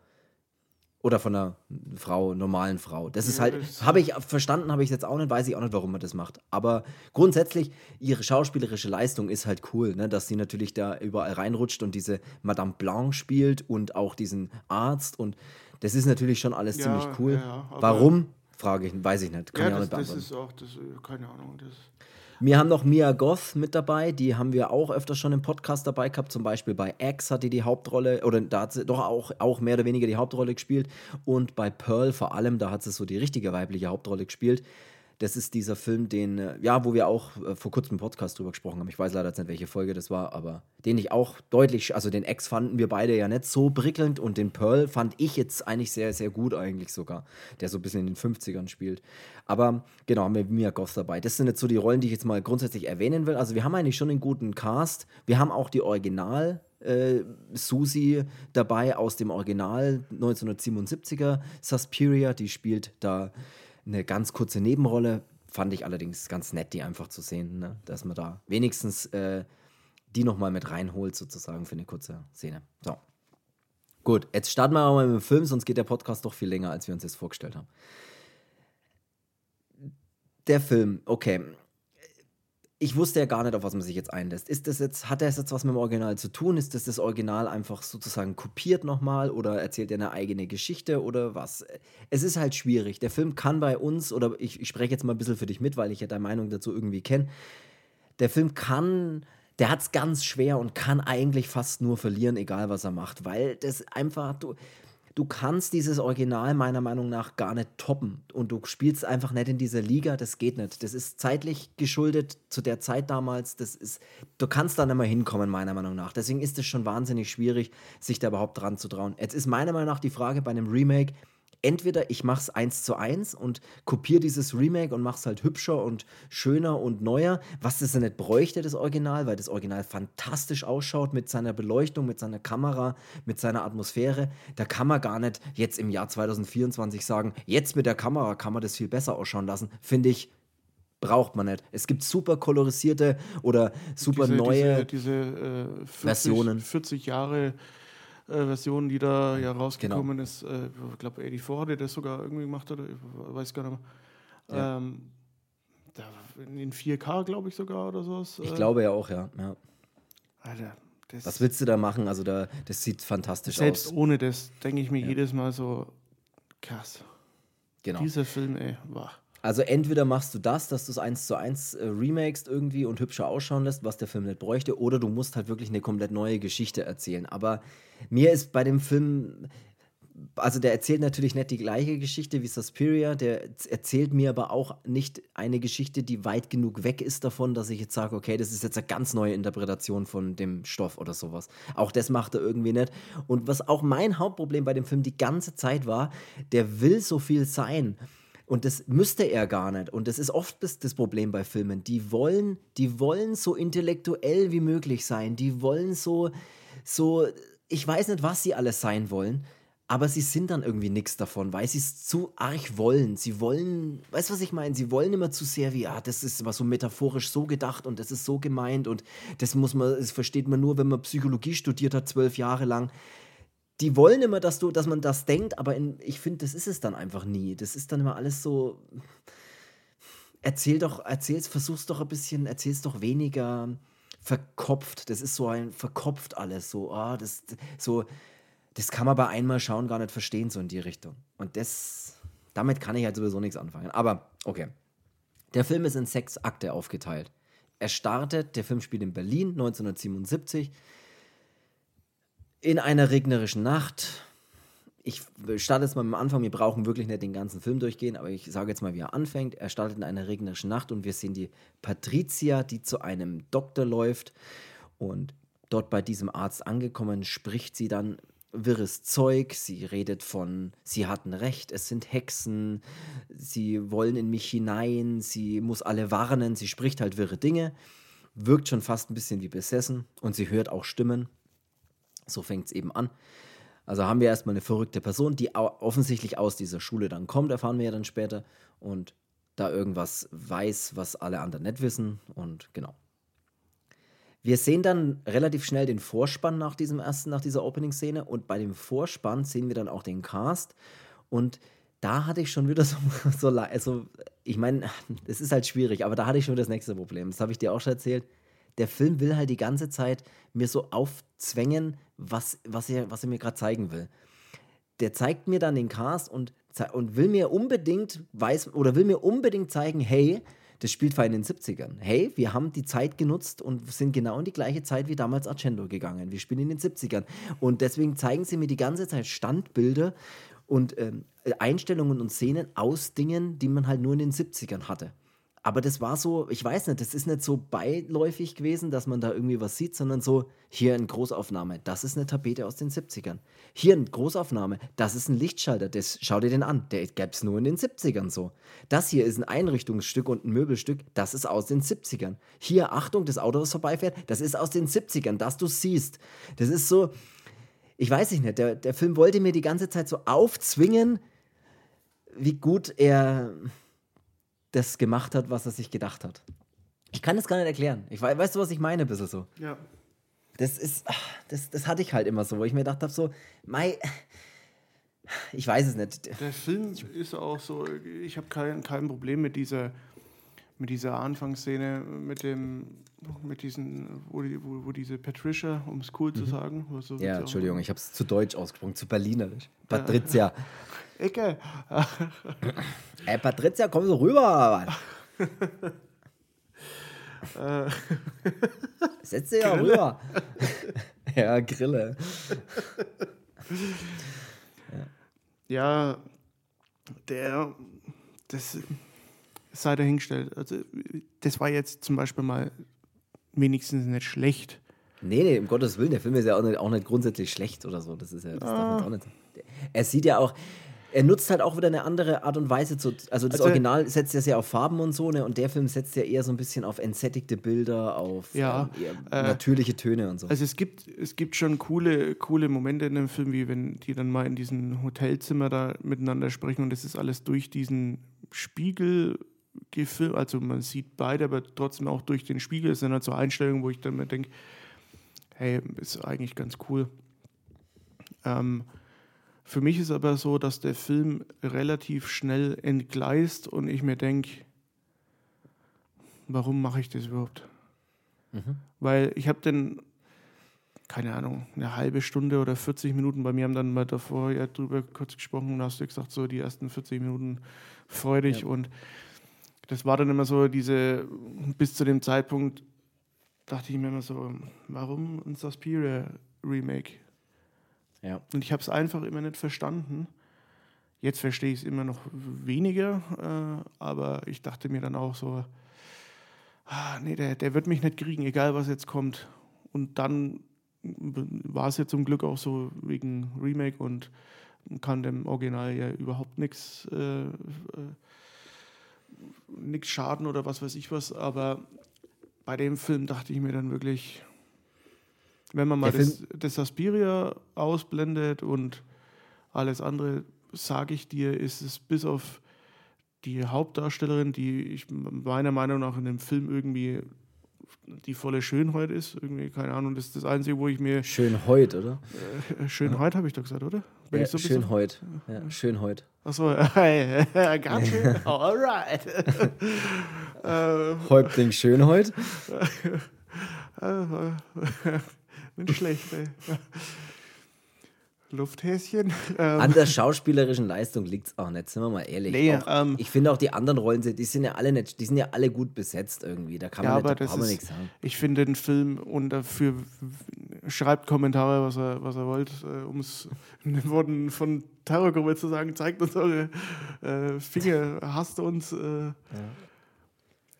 Oder von einer Frau, normalen Frau. Das ist halt, habe ich verstanden, habe ich jetzt auch nicht, weiß ich auch nicht, warum man das macht. Aber grundsätzlich, ihre schauspielerische Leistung ist halt cool, ne? dass sie natürlich da überall reinrutscht und diese Madame Blanc spielt und auch diesen Arzt. Und das ist natürlich schon alles ja, ziemlich cool. Ja, warum? Frage ich, weiß ich nicht. Kann ja, das, nicht das ist auch, das, keine Ahnung. Das wir haben noch Mia Goth mit dabei, die haben wir auch öfter schon im Podcast dabei gehabt. Zum Beispiel bei X hat die die Hauptrolle, oder da hat sie doch auch, auch mehr oder weniger die Hauptrolle gespielt. Und bei Pearl vor allem, da hat sie so die richtige weibliche Hauptrolle gespielt. Das ist dieser Film, den, äh, ja, wo wir auch äh, vor kurzem im Podcast drüber gesprochen haben. Ich weiß leider jetzt nicht, welche Folge das war, aber den ich auch deutlich, also den Ex fanden wir beide ja nicht so prickelnd und den Pearl fand ich jetzt eigentlich sehr, sehr gut eigentlich sogar, der so ein bisschen in den 50ern spielt. Aber genau, haben wir Mia Goth dabei. Das sind jetzt so die Rollen, die ich jetzt mal grundsätzlich erwähnen will. Also wir haben eigentlich schon einen guten Cast. Wir haben auch die Original- äh, Susi dabei aus dem Original 1977er Suspiria, die spielt da eine ganz kurze Nebenrolle. Fand ich allerdings ganz nett, die einfach zu sehen, ne? dass man da wenigstens äh, die nochmal mit reinholt, sozusagen für eine kurze Szene. So. Gut, jetzt starten wir mal mit dem Film, sonst geht der Podcast doch viel länger, als wir uns das vorgestellt haben. Der Film, okay ich wusste ja gar nicht, auf was man sich jetzt einlässt. Ist das jetzt, hat das jetzt was mit dem Original zu tun? Ist das das Original einfach sozusagen kopiert nochmal oder erzählt er eine eigene Geschichte oder was? Es ist halt schwierig. Der Film kann bei uns, oder ich, ich spreche jetzt mal ein bisschen für dich mit, weil ich ja deine Meinung dazu irgendwie kenne. Der Film kann, der hat es ganz schwer und kann eigentlich fast nur verlieren, egal was er macht, weil das einfach, du, du kannst dieses Original meiner Meinung nach gar nicht toppen. Und du spielst einfach nicht in dieser Liga, das geht nicht. Das ist zeitlich geschuldet zu der Zeit damals. Das ist, du kannst da nicht mehr hinkommen, meiner Meinung nach. Deswegen ist es schon wahnsinnig schwierig, sich da überhaupt dran zu trauen. Jetzt ist meiner Meinung nach die Frage bei einem Remake, entweder ich mache es eins zu eins und kopiere dieses Remake und mache es halt hübscher und schöner und neuer, was das ja nicht bräuchte, das Original, weil das Original fantastisch ausschaut mit seiner Beleuchtung, mit seiner Kamera, mit seiner Atmosphäre. Da kann man gar nicht jetzt im Jahr 2024 sagen, jetzt mit der Kamera kann man das viel besser ausschauen lassen. Finde ich braucht man nicht. Es gibt super kolorisierte oder super diese, neue diese, diese äh, 40, Versionen. 40 Jahre Version, die da ja rausgekommen genau. ist. Äh, ich glaube, 84 hatte das sogar irgendwie gemacht, oder ich weiß gar nicht mehr. Ja. Ähm, in 4K, glaube ich sogar, oder sowas. Ich äh, glaube ja auch, ja. ja. Alter, Was willst du da machen? Also, da, das sieht fantastisch selbst aus. Selbst ohne das denke ich mir ja. jedes Mal so, krass. Genau. Dieser Film, ey, war. Also entweder machst du das, dass du es eins zu eins äh, remakest irgendwie und hübscher ausschauen lässt, was der Film nicht bräuchte, oder du musst halt wirklich eine komplett neue Geschichte erzählen. Aber mir ist bei dem Film, also der erzählt natürlich nicht die gleiche Geschichte wie Suspiria, der erzählt mir aber auch nicht eine Geschichte, die weit genug weg ist davon, dass ich jetzt sage, okay, das ist jetzt eine ganz neue Interpretation von dem Stoff oder sowas. Auch das macht er irgendwie nicht. Und was auch mein Hauptproblem bei dem Film die ganze Zeit war, der will so viel sein. Und das müsste er gar nicht. Und das ist oft das, Problem bei Filmen. Die wollen, die wollen so intellektuell wie möglich sein. Die wollen so, so, ich weiß nicht, was sie alles sein wollen. Aber sie sind dann irgendwie nichts davon, weil sie es zu arg wollen. Sie wollen, weißt du, was ich meine? Sie wollen immer zu sehr wie, ah, das ist immer so metaphorisch so gedacht und das ist so gemeint und das muss man, das versteht man nur, wenn man Psychologie studiert hat, zwölf Jahre lang die wollen immer, dass du, dass man das denkt, aber in, ich finde, das ist es dann einfach nie. Das ist dann immer alles so. Erzähl doch, erzähl's, versuch's doch ein bisschen, erzähl's doch weniger verkopft. Das ist so ein verkopft alles. So, ah, das, so, das kann man bei einmal schauen gar nicht verstehen, so in die Richtung. Und das, damit kann ich halt sowieso nichts anfangen. Aber okay. Der Film ist in sechs Akte aufgeteilt. Er startet, der Film spielt in Berlin 1977 in einer regnerischen Nacht. Ich starte jetzt mal am Anfang, wir brauchen wirklich nicht den ganzen Film durchgehen, aber ich sage jetzt mal, wie er anfängt. Er startet in einer regnerischen Nacht und wir sehen die Patricia, die zu einem Doktor läuft und dort bei diesem Arzt angekommen, spricht sie dann wirres Zeug. Sie redet von, sie hatten recht, es sind Hexen, sie wollen in mich hinein, sie muss alle warnen, sie spricht halt wirre Dinge, wirkt schon fast ein bisschen wie besessen und sie hört auch Stimmen. So fängt es eben an. Also haben wir erstmal eine verrückte Person, die offensichtlich aus dieser Schule dann kommt, erfahren wir ja dann später, und da irgendwas weiß, was alle anderen nicht wissen. Und genau. Wir sehen dann relativ schnell den Vorspann nach diesem ersten, nach dieser Opening-Szene und bei dem Vorspann sehen wir dann auch den Cast und da hatte ich schon wieder so, so also ich meine, es ist halt schwierig, aber da hatte ich schon wieder das nächste Problem. Das habe ich dir auch schon erzählt. Der Film will halt die ganze Zeit mir so aufzwängen, was, was, er, was er mir gerade zeigen will. Der zeigt mir dann den Cast und, und will mir unbedingt weiß oder will mir unbedingt zeigen, hey, das spielt vor in den 70ern. Hey, wir haben die Zeit genutzt und sind genau in die gleiche Zeit wie damals Argento gegangen. Wir spielen in den 70ern. Und deswegen zeigen sie mir die ganze Zeit Standbilder und ähm, Einstellungen und Szenen aus Dingen, die man halt nur in den 70ern hatte. Aber das war so, ich weiß nicht, das ist nicht so beiläufig gewesen, dass man da irgendwie was sieht, sondern so, hier eine Großaufnahme, das ist eine Tapete aus den 70ern. Hier eine Großaufnahme, das ist ein Lichtschalter, das, schau dir den an, der gäbe es nur in den 70ern so. Das hier ist ein Einrichtungsstück und ein Möbelstück, das ist aus den 70ern. Hier, Achtung, das Auto, das vorbeifährt, das ist aus den 70ern, dass du siehst. Das ist so, ich weiß nicht, der, der Film wollte mir die ganze Zeit so aufzwingen, wie gut er das gemacht hat, was er sich gedacht hat. Ich kann das gar nicht erklären. Ich weiß, weißt du, was ich meine, ein bisschen so? Ja. Das ist, das, das hatte ich halt immer so, wo ich mir gedacht habe, so, Mai, ich weiß es nicht. Der Film ist auch so, ich habe kein, kein Problem mit dieser, mit dieser Anfangsszene, mit dem, mit diesen, wo, wo, wo diese Patricia, um es cool mhm. zu sagen. So ja, Entschuldigung, ich habe es zu deutsch ausgesprochen, zu berlinerisch. Patricia. Ecke. Ey, Patricia, komm so rüber. Äh. Setz dich ja rüber. ja, Grille. ja. der, das sei dahingestellt. Also, das war jetzt zum Beispiel mal wenigstens nicht schlecht. Nee, nee, um Gottes Willen, der Film ist ja auch nicht, auch nicht grundsätzlich schlecht oder so. Das ist ja, das ah. darf auch nicht. Er sieht ja auch, er nutzt halt auch wieder eine andere Art und Weise zu. Also das also, Original setzt ja sehr auf Farben und so, ne? Und der Film setzt ja eher so ein bisschen auf entsättigte Bilder, auf ja, ähm, äh, natürliche Töne und so. Also es gibt, es gibt schon coole, coole Momente in dem Film, wie wenn die dann mal in diesem Hotelzimmer da miteinander sprechen und das ist alles durch diesen Spiegel gefilmt. Also man sieht beide, aber trotzdem auch durch den Spiegel. Es sind halt so Einstellungen, wo ich dann mir denke, hey, ist eigentlich ganz cool. Ähm, für mich ist aber so, dass der Film relativ schnell entgleist und ich mir denke, warum mache ich das überhaupt? Mhm. Weil ich habe den, keine Ahnung, eine halbe Stunde oder 40 Minuten, bei mir haben dann mal davor ja drüber kurz gesprochen und hast du gesagt, so die ersten 40 Minuten freudig ja. und das war dann immer so diese, bis zu dem Zeitpunkt dachte ich mir immer so, warum ein Suspiria Remake? Ja. Und ich habe es einfach immer nicht verstanden. Jetzt verstehe ich es immer noch weniger, äh, aber ich dachte mir dann auch so, ah, nee, der, der wird mich nicht kriegen, egal was jetzt kommt. Und dann war es ja zum Glück auch so wegen Remake und kann dem Original ja überhaupt nichts äh, äh, nichts schaden oder was weiß ich was. Aber bei dem Film dachte ich mir dann wirklich, wenn man mal das, das Aspiria ausblendet und alles andere, sage ich dir, ist es bis auf die Hauptdarstellerin, die ich meiner Meinung nach in dem Film irgendwie die volle Schönheit ist. Irgendwie, keine Ahnung, das ist das Einzige, wo ich mir. Schönheit, oder? Äh, Schönheit ja. habe ich doch gesagt, oder? Bin ja, so Schönheit. Ja, Schönheit. Achso, ganz schön. Alright. Äh, Häuptling Schönheit. Nicht schlecht, ey. Lufthäschen. Ähm. An der schauspielerischen Leistung liegt es auch nicht, sind wir mal ehrlich. Nee, auch, ähm, ich finde auch die anderen Rollen, die sind ja alle nicht, die sind ja alle gut besetzt irgendwie. Da kann ja, man, nicht, da braucht man nichts sagen. Ich finde den Film und dafür schreibt Kommentare, was er, was er wollt, äh, um es in den Worten von Terrorgruppe zu sagen, zeigt uns eure äh, Finger, hasst uns. Äh. Ja.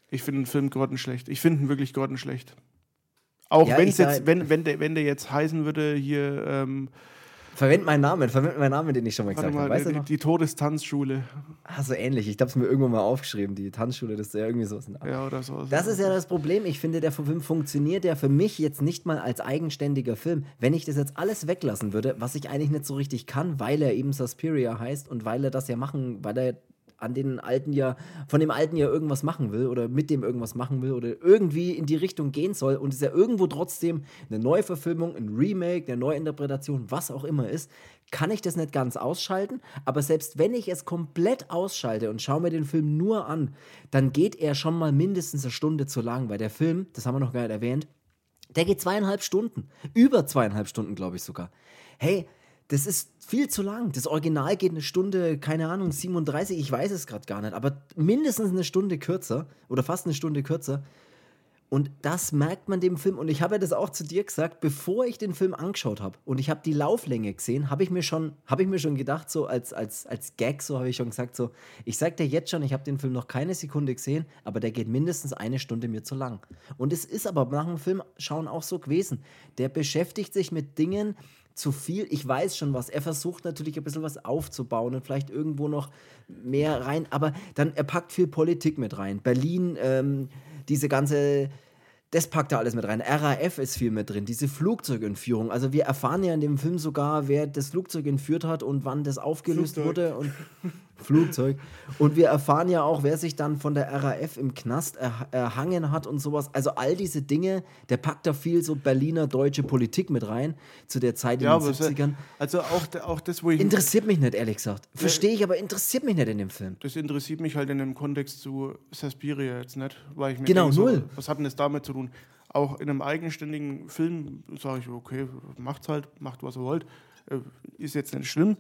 Ich finde den Film grottenschlecht. Ich finde ihn wirklich grottenschlecht. Auch ja, wenn's jetzt, wenn, wenn, der, wenn der jetzt heißen würde, hier. Ähm, Verwend meinen Namen, verwend meinen Namen, den ich schon mal gesagt habe. Weißt die, die Todestanzschule. Ah, so ähnlich. Ich habe es mir irgendwann mal aufgeschrieben, die Tanzschule, das ist ja irgendwie so. Ja, oder so. Das ist ja das Problem. Ich finde, der Film funktioniert ja für mich jetzt nicht mal als eigenständiger Film. Wenn ich das jetzt alles weglassen würde, was ich eigentlich nicht so richtig kann, weil er eben Suspiria heißt und weil er das ja machen, weil er an den alten ja, von dem alten ja irgendwas machen will oder mit dem irgendwas machen will oder irgendwie in die Richtung gehen soll und es ja irgendwo trotzdem eine Neuverfilmung, ein Remake, eine Neuinterpretation, was auch immer ist, kann ich das nicht ganz ausschalten. Aber selbst wenn ich es komplett ausschalte und schaue mir den Film nur an, dann geht er schon mal mindestens eine Stunde zu lang, weil der Film, das haben wir noch gar nicht erwähnt, der geht zweieinhalb Stunden. Über zweieinhalb Stunden, glaube ich sogar. Hey, das ist viel zu lang. Das Original geht eine Stunde, keine Ahnung, 37, ich weiß es gerade gar nicht, aber mindestens eine Stunde kürzer oder fast eine Stunde kürzer. Und das merkt man dem Film. Und ich habe ja das auch zu dir gesagt, bevor ich den Film angeschaut habe und ich habe die Lauflänge gesehen, habe ich mir schon, habe ich mir schon gedacht, so als, als, als Gag, so habe ich schon gesagt, so, ich sage dir jetzt schon, ich habe den Film noch keine Sekunde gesehen, aber der geht mindestens eine Stunde mir zu lang. Und es ist aber nach dem Film schauen auch so gewesen. Der beschäftigt sich mit Dingen, zu viel. Ich weiß schon was. Er versucht natürlich ein bisschen was aufzubauen und vielleicht irgendwo noch mehr rein, aber dann er packt viel Politik mit rein. Berlin, ähm, diese ganze das packt er alles mit rein. RAF ist viel mit drin, diese Flugzeugentführung. Also wir erfahren ja in dem Film sogar, wer das Flugzeug entführt hat und wann das aufgelöst Flugzeug. wurde. Und Flugzeug. Und wir erfahren ja auch, wer sich dann von der RAF im Knast er, erhangen hat und sowas. Also all diese Dinge, der packt da viel so Berliner deutsche Politik mit rein zu der Zeit in ja, den 70ern. Also auch, auch das, wo ich. Interessiert mich nicht, ehrlich gesagt. Verstehe ich, aber interessiert mich nicht in dem Film. Das interessiert mich halt in dem Kontext zu Suspiria jetzt nicht, weil ich mir Genau, denke, null. was hat denn das damit zu tun? Auch in einem eigenständigen Film sage ich, okay, macht's halt, macht was ihr wollt. Äh, ist jetzt nicht schlimm.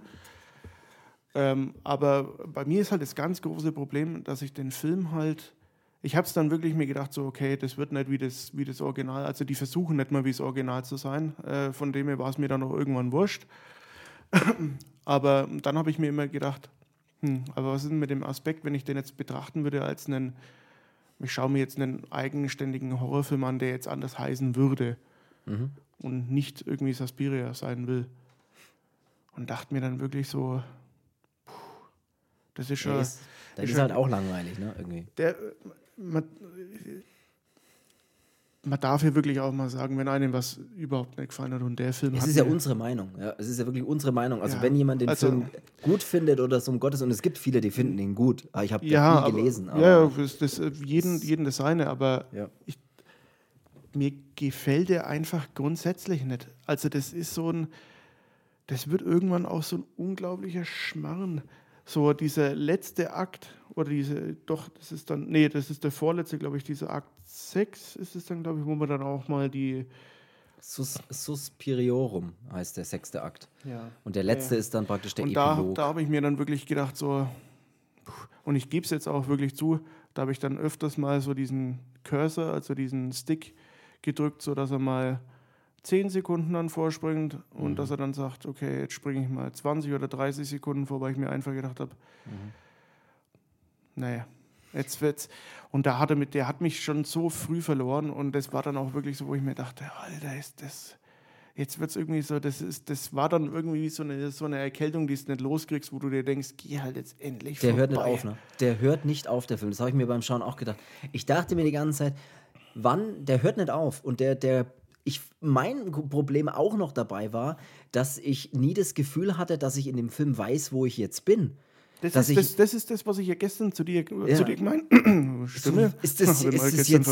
Ähm, aber bei mir ist halt das ganz große Problem, dass ich den Film halt, ich habe es dann wirklich mir gedacht, so, okay, das wird nicht wie das, wie das Original, also die versuchen nicht mal wie das Original zu sein, äh, von dem her war es mir dann auch irgendwann wurscht. aber dann habe ich mir immer gedacht, hm, aber was ist denn mit dem Aspekt, wenn ich den jetzt betrachten würde als einen, ich schaue mir jetzt einen eigenständigen Horrorfilm an, der jetzt anders heißen würde mhm. und nicht irgendwie Saspiria sein will. Und dachte mir dann wirklich so, das ist schon. Das ist, ist halt auch langweilig, ne? Irgendwie. Der, man, man darf hier wirklich auch mal sagen, wenn einem was überhaupt nicht gefallen hat und der Film es ist ja unsere Meinung. Ja, es ist ja wirklich unsere Meinung. Also, ja, wenn jemand den also, Film gut findet oder so um Gottes, und es gibt viele, die finden ihn gut. Ich habe ja, nie aber, gelesen. Aber ja, das, das, jeden, jeden das seine, aber ja. ich, mir gefällt er einfach grundsätzlich nicht. Also, das ist so ein. Das wird irgendwann auch so ein unglaublicher Schmarren so dieser letzte Akt, oder diese, doch, das ist dann, nee, das ist der vorletzte, glaube ich, dieser Akt 6 ist es dann, glaube ich, wo man dann auch mal die. Sus Suspiriorum heißt der sechste Akt. Ja. Und der letzte ja. ist dann praktisch der und Epilog. Da, da habe ich mir dann wirklich gedacht, so, und ich gebe es jetzt auch wirklich zu, da habe ich dann öfters mal so diesen Cursor, also diesen Stick gedrückt, sodass er mal 10 Sekunden dann vorspringt und mhm. dass er dann sagt, okay, jetzt springe ich mal 20 oder 30 Sekunden vor, weil ich mir einfach gedacht habe, mhm. naja, jetzt wird's. Und da hat er mit, der hat mich schon so früh verloren und das war dann auch wirklich so, wo ich mir dachte, Alter, ist das. Jetzt wird es irgendwie so, das, ist, das war dann irgendwie so eine, so eine Erkältung, die du nicht loskriegst, wo du dir denkst, geh halt jetzt endlich Der vorbei. hört nicht auf, ne? Der hört nicht auf, der Film. Das habe ich mir beim Schauen auch gedacht. Ich dachte mir die ganze Zeit, wann, der hört nicht auf und der, der ich mein Problem auch noch dabei war, dass ich nie das Gefühl hatte, dass ich in dem Film weiß, wo ich jetzt bin. Das ist das, das, ist das, was ich ja gestern zu dir, ja. zu dir gemeint Stimme. Ist das, ist, das jetzt,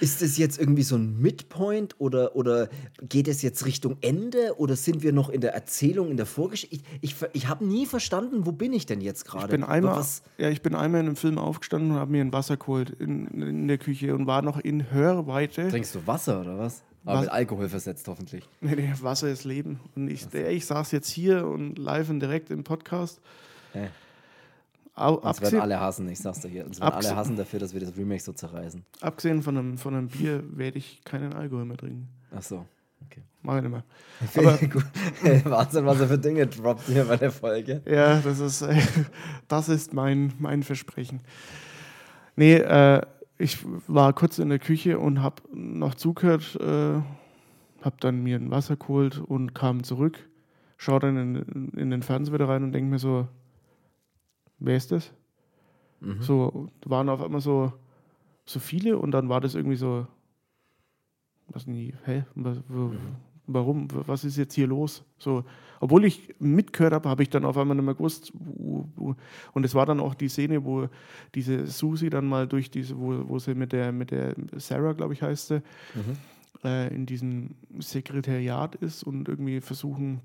ist das jetzt irgendwie so ein Midpoint oder, oder geht es jetzt Richtung Ende oder sind wir noch in der Erzählung, in der Vorgeschichte? Ich, ich, ich habe nie verstanden, wo bin ich denn jetzt gerade? Ich bin einmal, ja, ich bin einmal in einem Film aufgestanden und habe mir ein Wasser geholt in, in der Küche und war noch in Hörweite. Trinkst du Wasser oder was? Aber mit Alkohol versetzt hoffentlich. Nee, nee, Wasser ist Leben. Und ich, ich saß jetzt hier und live und direkt im Podcast Hey. Au, uns werden alle hassen, ich sag's dir hier. Uns werden alle hassen dafür, dass wir das Remake so zerreißen. Abgesehen von einem, von einem Bier werde ich keinen Alkohol mehr trinken. Ach so, okay. Mach ich nicht mehr. Aber Wahnsinn, was er für Dinge droppt hier bei der Folge. Ja, das ist, äh, das ist mein, mein Versprechen. Nee, äh, ich war kurz in der Küche und habe noch zugehört, äh, habe dann mir ein Wasser geholt und kam zurück, schaue dann in, in den Fernseher wieder rein und denke mir so, wer ist das? Mhm. So, waren auf einmal so, so viele und dann war das irgendwie so, was nie, hä? Was, mhm. Warum? Was ist jetzt hier los? So, obwohl ich mitgehört habe, habe ich dann auf einmal nicht mehr gewusst. Und es war dann auch die Szene, wo diese Susi dann mal durch diese, wo, wo sie mit der, mit der Sarah, glaube ich, heißt sie, mhm. äh, in diesem Sekretariat ist und irgendwie versuchen,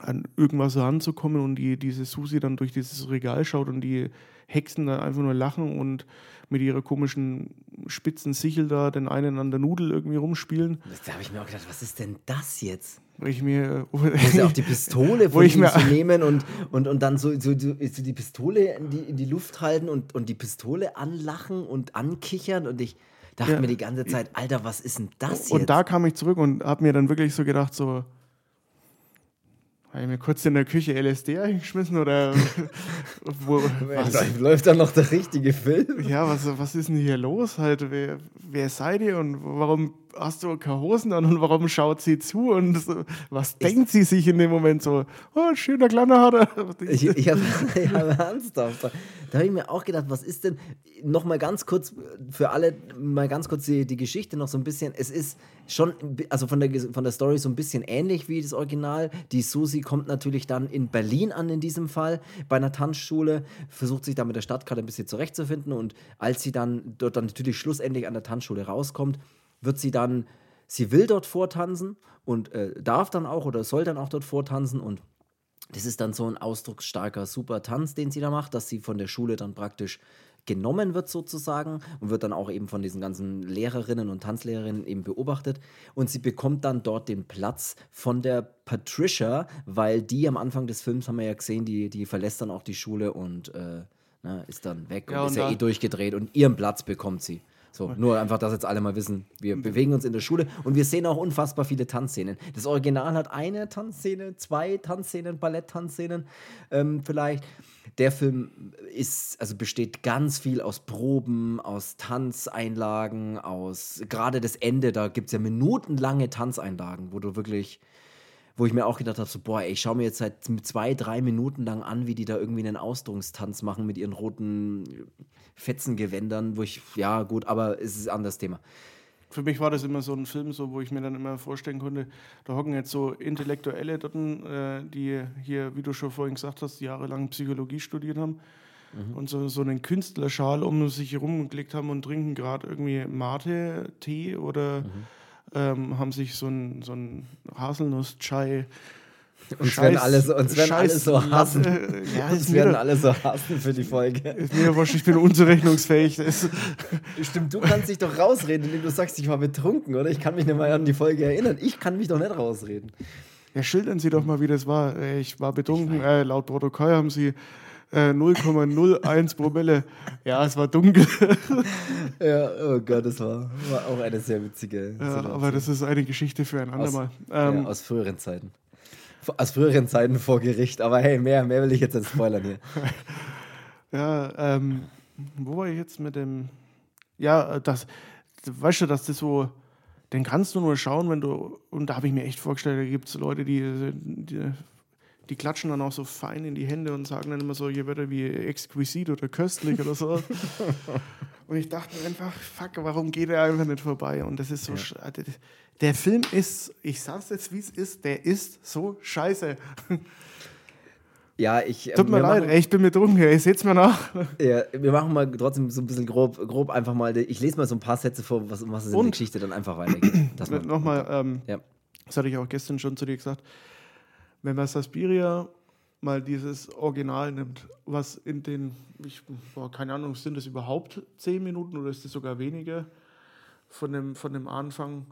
an irgendwas ranzukommen und die, diese Susi dann durch dieses Regal schaut und die Hexen dann einfach nur lachen und mit ihrer komischen spitzen Sichel da den einen an der Nudel irgendwie rumspielen. Da habe ich mir auch gedacht, was ist denn das jetzt? Wo ich mir. Wo ja auch die Pistole von ihm zu nehmen und, und, und dann so, so, so, die Pistole in die, in die Luft halten und, und die Pistole anlachen und ankichern und ich dachte ja. mir die ganze Zeit, Alter, was ist denn das jetzt? Und da kam ich zurück und habe mir dann wirklich so gedacht, so habe ich mir kurz in der Küche LSD eingeschmissen oder wo, läuft da noch der richtige Film? Ja, was, was ist denn hier los? Halt, wer, wer seid ihr und warum hast du keine Hosen an und warum schaut sie zu und so, was ich denkt sie sich in dem Moment so? Oh, schöner kleiner Haare. Ich, ich habe hab ernsthaft. Da habe ich mir auch gedacht, was ist denn, noch mal ganz kurz für alle, mal ganz kurz die, die Geschichte noch so ein bisschen. Es ist schon, also von der, von der Story so ein bisschen ähnlich wie das Original. Die Susi kommt natürlich dann in Berlin an, in diesem Fall, bei einer Tanzschule, versucht sich da mit der Stadtkarte ein bisschen zurechtzufinden und als sie dann dort dann natürlich schlussendlich an der Tanzschule rauskommt, wird sie dann, sie will dort vortanzen und äh, darf dann auch oder soll dann auch dort vortanzen und das ist dann so ein ausdrucksstarker, super Tanz, den sie da macht, dass sie von der Schule dann praktisch genommen wird sozusagen und wird dann auch eben von diesen ganzen Lehrerinnen und Tanzlehrerinnen eben beobachtet und sie bekommt dann dort den Platz von der Patricia, weil die am Anfang des Films haben wir ja gesehen, die, die verlässt dann auch die Schule und äh, na, ne, ist dann weg ja, und, und ist ja eh durchgedreht und ihren Platz bekommt sie. So, nur einfach, dass jetzt alle mal wissen, wir mhm. bewegen uns in der Schule und wir sehen auch unfassbar viele Tanzszenen. Das Original hat eine Tanzszene, zwei Tanzszenen, Ballett-Tanzszenen ähm, vielleicht. Der Film ist, also besteht ganz viel aus Proben, aus Tanzeinlagen, aus gerade das Ende, da gibt es ja minutenlange Tanzeinlagen, wo du wirklich wo ich mir auch gedacht habe, so, boah, ey, ich schaue mir jetzt seit zwei, drei Minuten lang an, wie die da irgendwie einen Ausdruckstanz machen mit ihren roten Fetzengewändern, wo ich, ja gut, aber es ist ein anderes Thema. Für mich war das immer so ein Film, so, wo ich mir dann immer vorstellen konnte, da hocken jetzt so Intellektuelle dort, äh, die hier, wie du schon vorhin gesagt hast, jahrelang Psychologie studiert haben mhm. und so, so einen Künstlerschal um sich herumgelegt haben und trinken gerade irgendwie Mate, Tee oder mhm ähm, haben sich so ein, so ein Haselnuss-Chai uns Scheiß, werden alle so, uns werden alle so hassen. Ja, uns werden alle so hassen für die Folge. Ist mir wurscht, ich bin unzurechnungsfähig. Stimmt, du kannst dich doch rausreden, indem du sagst, ich war betrunken, oder? Ich kann mich nicht mal an die Folge erinnern. Ich kann mich doch nicht rausreden. Ja, schildern Sie doch mal, wie das war. Äh, ich war betrunken. Ich äh, laut Protokoll haben Sie 0,01 äh, Promille. Ja, es war dunkel. ja, oh Gott, das war, war auch eine sehr witzige. Ja, aber das ist eine Geschichte für ein andermal. Ähm, ja, aus früheren Zeiten. Aus früheren Zeiten vor Gericht. Aber hey, mehr, mehr will ich jetzt nicht spoilern hier. ja, ähm, wo war ich jetzt mit dem. Ja, das. Weißt du, dass das so den kannst du nur schauen, wenn du, und da habe ich mir echt vorgestellt, da gibt es Leute, die, die, die klatschen dann auch so fein in die Hände und sagen dann immer so je Wörter wie exquisit oder köstlich oder so. und ich dachte mir einfach, fuck, warum geht er einfach nicht vorbei? Und das ist so, ja. Der Film ist, ich sag's jetzt wie es ist, der ist so scheiße. Ja, ich. Tut mir leid, machen, ich bin betrunken hier, ich seht's mir nach. Ja, wir machen mal trotzdem so ein bisschen grob, grob einfach mal. Ich lese mal so ein paar Sätze vor, was, was es in der Geschichte dann einfach weitergeht. Nochmal, ähm, ja. das hatte ich auch gestern schon zu dir gesagt. Wenn man Saspiria mal dieses Original nimmt, was in den, ich, boah, keine Ahnung, sind das überhaupt zehn Minuten oder ist das sogar weniger von dem, von dem Anfang,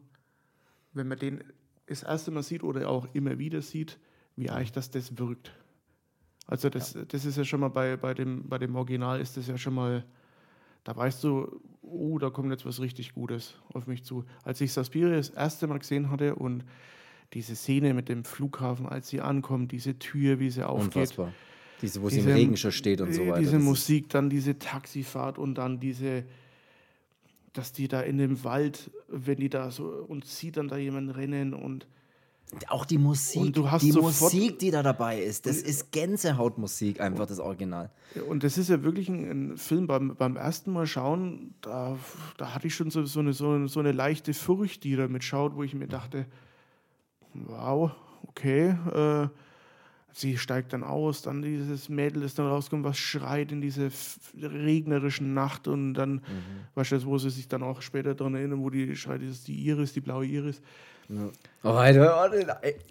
wenn man den das erste Mal sieht oder auch immer wieder sieht, wie eigentlich das, das wirkt. Also das, ja. das ist ja schon mal bei, bei, dem, bei dem Original ist das ja schon mal, da weißt du, oh, da kommt jetzt was richtig Gutes auf mich zu. Als ich Saspiria das erste Mal gesehen hatte und diese Szene mit dem Flughafen, als sie ankommt, diese Tür, wie sie aufgeht. Unfassbar. Diese, wo sie im Regen schon steht und so äh, weiter. Diese Musik, dann diese Taxifahrt und dann diese, dass die da in dem Wald, wenn die da so und sieht dann da jemanden rennen und auch die Musik, die Musik, die da dabei ist, das ist Gänsehautmusik, einfach das Original. Und das ist ja wirklich ein, ein Film, beim, beim ersten Mal schauen, da, da hatte ich schon so, so, eine, so, so eine leichte Furcht, die da mitschaut, wo ich mir dachte, wow, okay, äh, sie steigt dann aus, dann dieses Mädel ist dann rausgekommen, was schreit in diese regnerischen Nacht und dann, mhm. weißt du, wo sie sich dann auch später daran erinnern, wo die schreit, das ist die Iris, die blaue Iris. Ja. Oh, Alter,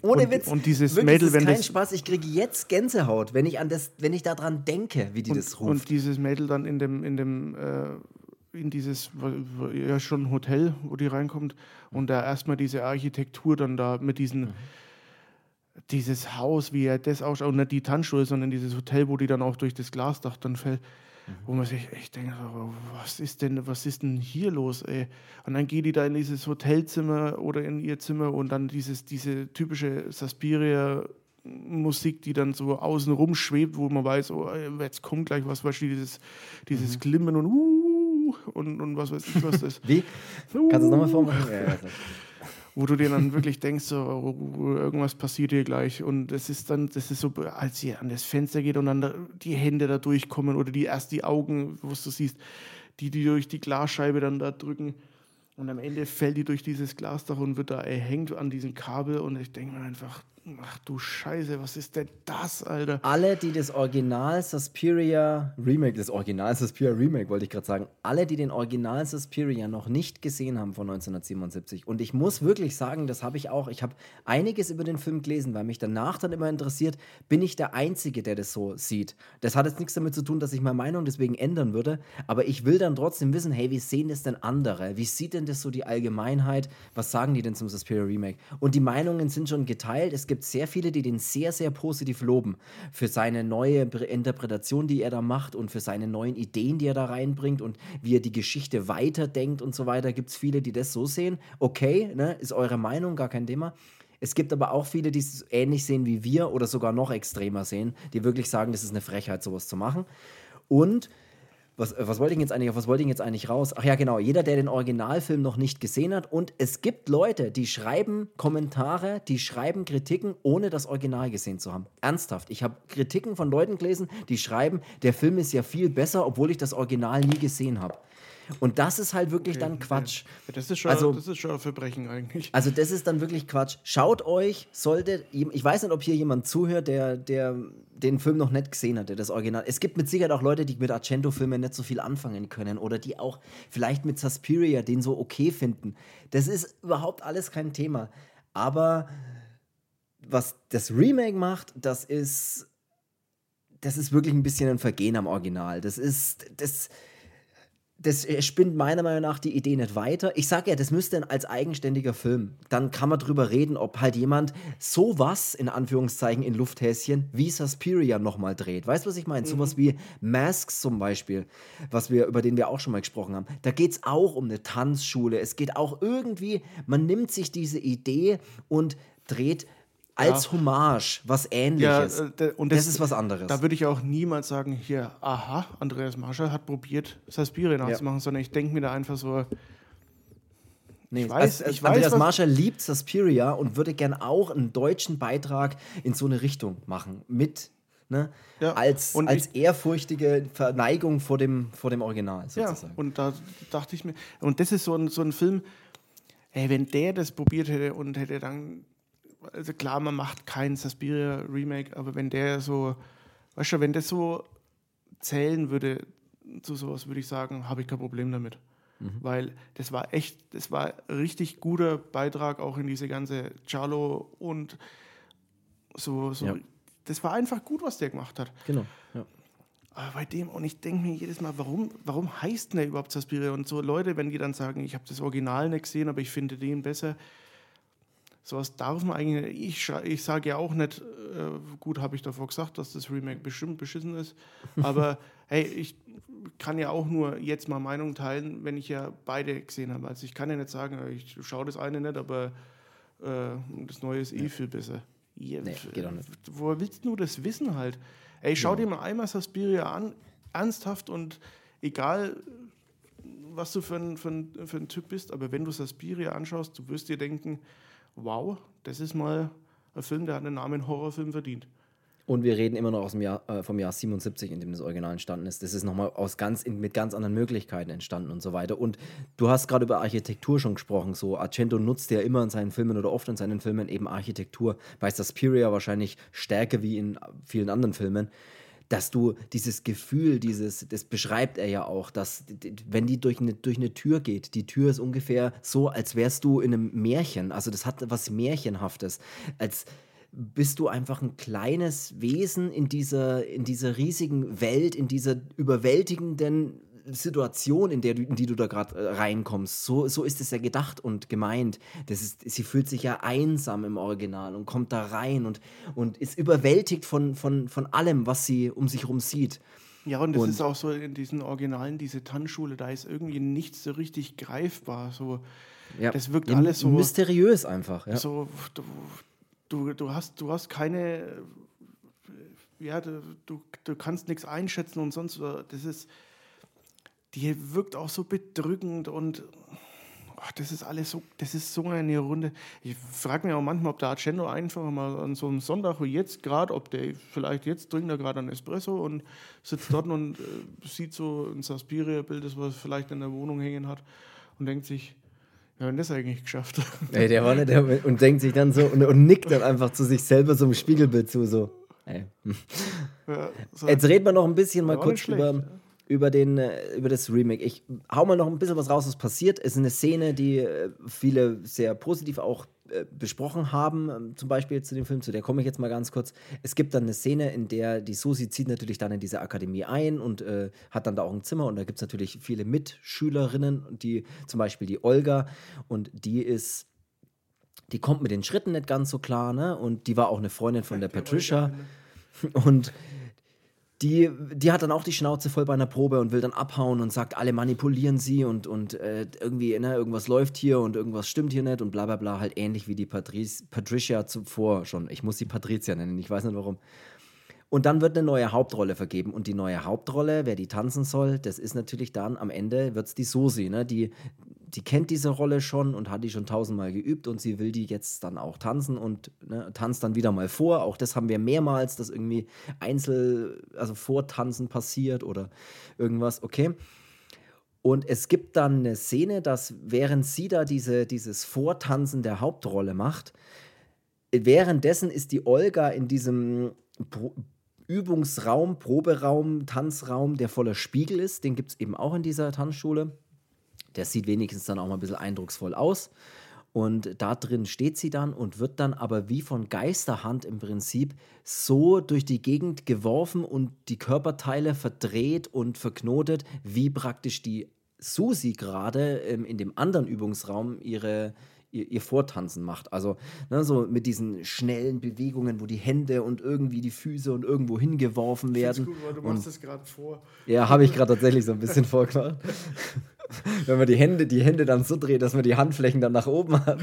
ohne und, Witz. Und dieses wirklich, Mädel, wenn kein das Spaß, ich kriege jetzt Gänsehaut, wenn ich an das, wenn ich daran denke, wie die und, das ruft. Und dieses Mädel dann in dem, in dem, äh, in dieses, ja schon Hotel, wo die reinkommt und da erstmal diese Architektur dann da mit diesen mhm dieses Haus, wie er das ausschaut, und nicht die Tanzschule, sondern dieses Hotel, wo die dann auch durch das Glasdach dann fällt, mhm. wo man sich echt denkt, was ist denn, was ist denn hier los, ey? Und dann geht die da in dieses Hotelzimmer oder in ihr Zimmer und dann dieses, diese typische Saspiria Musik, die dann so außen rum schwebt, wo man weiß, oh, jetzt kommt gleich was, weißt du, dieses, dieses mhm. Glimmen und uh, und, und was weiß ich, was das Wie? Uh, Kannst du es nochmal vormachen? Ja, ja, wo du dir dann wirklich denkst, so, irgendwas passiert hier gleich. Und es ist dann, das ist so, als sie an das Fenster geht und dann die Hände da durchkommen oder die erst die Augen, wo du siehst, die, die durch die Glasscheibe dann da drücken. Und am Ende fällt die durch dieses Glasdach und wird da erhängt an diesem Kabel. Und ich denke mir einfach, Ach du Scheiße, was ist denn das, Alter? Alle, die das Original Suspiria Remake, das Original Suspiria Remake wollte ich gerade sagen, alle, die den Original Suspiria noch nicht gesehen haben von 1977. Und ich muss wirklich sagen, das habe ich auch. Ich habe einiges über den Film gelesen, weil mich danach dann immer interessiert, bin ich der Einzige, der das so sieht. Das hat jetzt nichts damit zu tun, dass ich meine Meinung deswegen ändern würde, aber ich will dann trotzdem wissen, hey, wie sehen das denn andere? Wie sieht denn das so die Allgemeinheit? Was sagen die denn zum Suspiria Remake? Und die Meinungen sind schon geteilt. Es gibt gibt sehr viele, die den sehr, sehr positiv loben für seine neue Interpretation, die er da macht und für seine neuen Ideen, die er da reinbringt und wie er die Geschichte weiterdenkt und so weiter. Gibt es viele, die das so sehen. Okay, ne, ist eure Meinung, gar kein Thema. Es gibt aber auch viele, die es ähnlich sehen wie wir oder sogar noch extremer sehen, die wirklich sagen, das ist eine Frechheit, sowas zu machen. Und was, was wollte ich jetzt eigentlich, was wollte ich jetzt eigentlich raus? Ach ja, genau, jeder, der den Originalfilm noch nicht gesehen hat. Und es gibt Leute, die schreiben Kommentare, die schreiben Kritiken, ohne das Original gesehen zu haben. Ernsthaft. Ich habe Kritiken von Leuten gelesen, die schreiben, der Film ist ja viel besser, obwohl ich das Original nie gesehen habe. Und das ist halt wirklich okay, dann Quatsch. Ja, das, ist schon, also, das ist schon ein Verbrechen eigentlich. Also das ist dann wirklich Quatsch. Schaut euch, sollte, ich weiß nicht, ob hier jemand zuhört, der, der den Film noch nicht gesehen hat, der das Original. Es gibt mit Sicherheit auch Leute, die mit Argento-Filmen nicht so viel anfangen können oder die auch vielleicht mit Suspiria den so okay finden. Das ist überhaupt alles kein Thema. Aber was das Remake macht, das ist das ist wirklich ein bisschen ein Vergehen am Original. Das ist das das spinnt meiner Meinung nach die Idee nicht weiter. Ich sage ja, das müsste als eigenständiger Film. Dann kann man drüber reden, ob halt jemand sowas in Anführungszeichen in Lufthäschen wie Suspiria nochmal dreht. Weißt du, was ich meine? Mhm. Sowas wie Masks zum Beispiel, was wir, über den wir auch schon mal gesprochen haben. Da geht es auch um eine Tanzschule. Es geht auch irgendwie, man nimmt sich diese Idee und dreht als ja. Hommage was ähnliches. Ja, äh, und das, das, ist was anderes. Da würde ich auch niemals sagen, hier, aha, Andreas Marschall hat probiert, Saspiri nachzumachen, ja. sondern ich denke mir da einfach so. Nee, ich weiß, also, ich Andreas weiß, Marschall liebt Suspiria und würde gern auch einen deutschen Beitrag in so eine Richtung machen. Mit Ne? Ja. Als, als ich, ehrfurchtige Verneigung vor dem, vor dem Original sozusagen. Ja, und da dachte ich mir, und das ist so ein, so ein Film, ey, wenn der das probiert hätte und hätte dann also klar, man macht kein Suspiria Remake, aber wenn der so weißt du, wenn das so zählen würde, zu sowas würde ich sagen, habe ich kein Problem damit. Mhm. Weil das war echt, das war richtig guter Beitrag auch in diese ganze Charlo und so, so ja. das war einfach gut, was der gemacht hat. Genau, ja. Aber bei dem, und ich denke mir jedes Mal, warum, warum heißt denn der überhaupt Suspiria? Und so Leute, wenn die dann sagen, ich habe das Original nicht gesehen, aber ich finde den besser, sowas darf man eigentlich nicht. Ich, ich sage ja auch nicht, äh, gut, habe ich davor gesagt, dass das Remake bestimmt beschissen ist, aber hey, ich kann ja auch nur jetzt mal Meinung teilen, wenn ich ja beide gesehen habe. Also ich kann ja nicht sagen, ich schaue das eine nicht, aber äh, das neue ist eh viel besser. Ja, nee, geht auch nicht. Woher willst du das wissen halt? Ey, schau ja. dir mal einmal Suspiria an, ernsthaft und egal, was du für ein, für, ein, für ein Typ bist, aber wenn du Suspiria anschaust, du wirst dir denken, wow, das ist mal ein Film, der hat den Namen Horrorfilm verdient. Und wir reden immer noch aus dem Jahr, äh, vom Jahr 77, in dem das Original entstanden ist. Das ist nochmal aus ganz, mit ganz anderen Möglichkeiten entstanden und so weiter. Und du hast gerade über Architektur schon gesprochen. So, Argento nutzt ja immer in seinen Filmen oder oft in seinen Filmen eben Architektur. Bei Suspiria wahrscheinlich stärker wie in vielen anderen Filmen dass du dieses Gefühl, dieses, das beschreibt er ja auch, dass wenn die durch eine, durch eine Tür geht, die Tür ist ungefähr so, als wärst du in einem Märchen. Also das hat was Märchenhaftes. Als bist du einfach ein kleines Wesen in dieser, in dieser riesigen Welt, in dieser überwältigenden Situation, in, der du, in die du da gerade äh, reinkommst. So, so ist es ja gedacht und gemeint. Das ist, sie fühlt sich ja einsam im Original und kommt da rein und, und ist überwältigt von, von, von allem, was sie um sich herum sieht. Ja, und das und, ist auch so in diesen Originalen, diese Tanzschule, da ist irgendwie nichts so richtig greifbar. So, ja, das wirkt alles so. Mysteriös einfach. Ja. So, du, du, du, hast, du hast keine. Ja, du, du, du kannst nichts einschätzen und sonst. Das ist die wirkt auch so bedrückend und ach, das ist alles so, das ist so eine Runde. Ich frage mich auch manchmal, ob der Argento einfach mal an so einem Sonntag wie jetzt gerade, ob der vielleicht jetzt trinkt er gerade einen Espresso und sitzt dort und äh, sieht so ein Saspiria-Bild, das was vielleicht in der Wohnung hängen hat und denkt sich, ja, und das eigentlich geschafft. Ey, der war nicht der, und denkt sich dann so und, und, nickt dann einfach zu sich selber so im Spiegelbild zu, so. Ey. Ja, so Jetzt reden wir noch ein bisschen mal kurz drüber. Ja über, den, äh, über das Remake. Ich hau mal noch ein bisschen was raus, was passiert. Es ist eine Szene, die äh, viele sehr positiv auch äh, besprochen haben, ähm, zum Beispiel zu dem Film, zu der komme ich jetzt mal ganz kurz. Es gibt dann eine Szene, in der die Susi zieht natürlich dann in diese Akademie ein und äh, hat dann da auch ein Zimmer und da gibt es natürlich viele Mitschülerinnen, die zum Beispiel die Olga und die ist die kommt mit den Schritten nicht ganz so klar, ne? Und die war auch eine Freundin von der Patricia. Und die, die hat dann auch die Schnauze voll bei einer Probe und will dann abhauen und sagt, alle manipulieren sie und, und äh, irgendwie, ne, irgendwas läuft hier und irgendwas stimmt hier nicht und bla bla bla, halt ähnlich wie die Patrice, Patricia zuvor schon. Ich muss sie Patricia nennen, ich weiß nicht warum. Und dann wird eine neue Hauptrolle vergeben. Und die neue Hauptrolle, wer die tanzen soll, das ist natürlich dann am Ende wird es die Sosi, ne? Die, die kennt diese Rolle schon und hat die schon tausendmal geübt und sie will die jetzt dann auch tanzen und ne, tanzt dann wieder mal vor. Auch das haben wir mehrmals, dass irgendwie Einzel, also Vortanzen passiert oder irgendwas, okay. Und es gibt dann eine Szene, dass während sie da diese, dieses Vortanzen der Hauptrolle macht, währenddessen ist die Olga in diesem Übungsraum, Proberaum, Tanzraum, der voller Spiegel ist. Den gibt es eben auch in dieser Tanzschule. Der sieht wenigstens dann auch mal ein bisschen eindrucksvoll aus. Und da drin steht sie dann und wird dann aber wie von Geisterhand im Prinzip so durch die Gegend geworfen und die Körperteile verdreht und verknotet, wie praktisch die Susi gerade ähm, in dem anderen Übungsraum ihre, ihr, ihr Vortanzen macht. Also ne, so mit diesen schnellen Bewegungen, wo die Hände und irgendwie die Füße und irgendwo hingeworfen werden. Gut, weil du machst das gerade vor. Ja, habe ich gerade tatsächlich so ein bisschen vorgemacht. Wenn man die Hände, die Hände dann so dreht, dass man die Handflächen dann nach oben hat.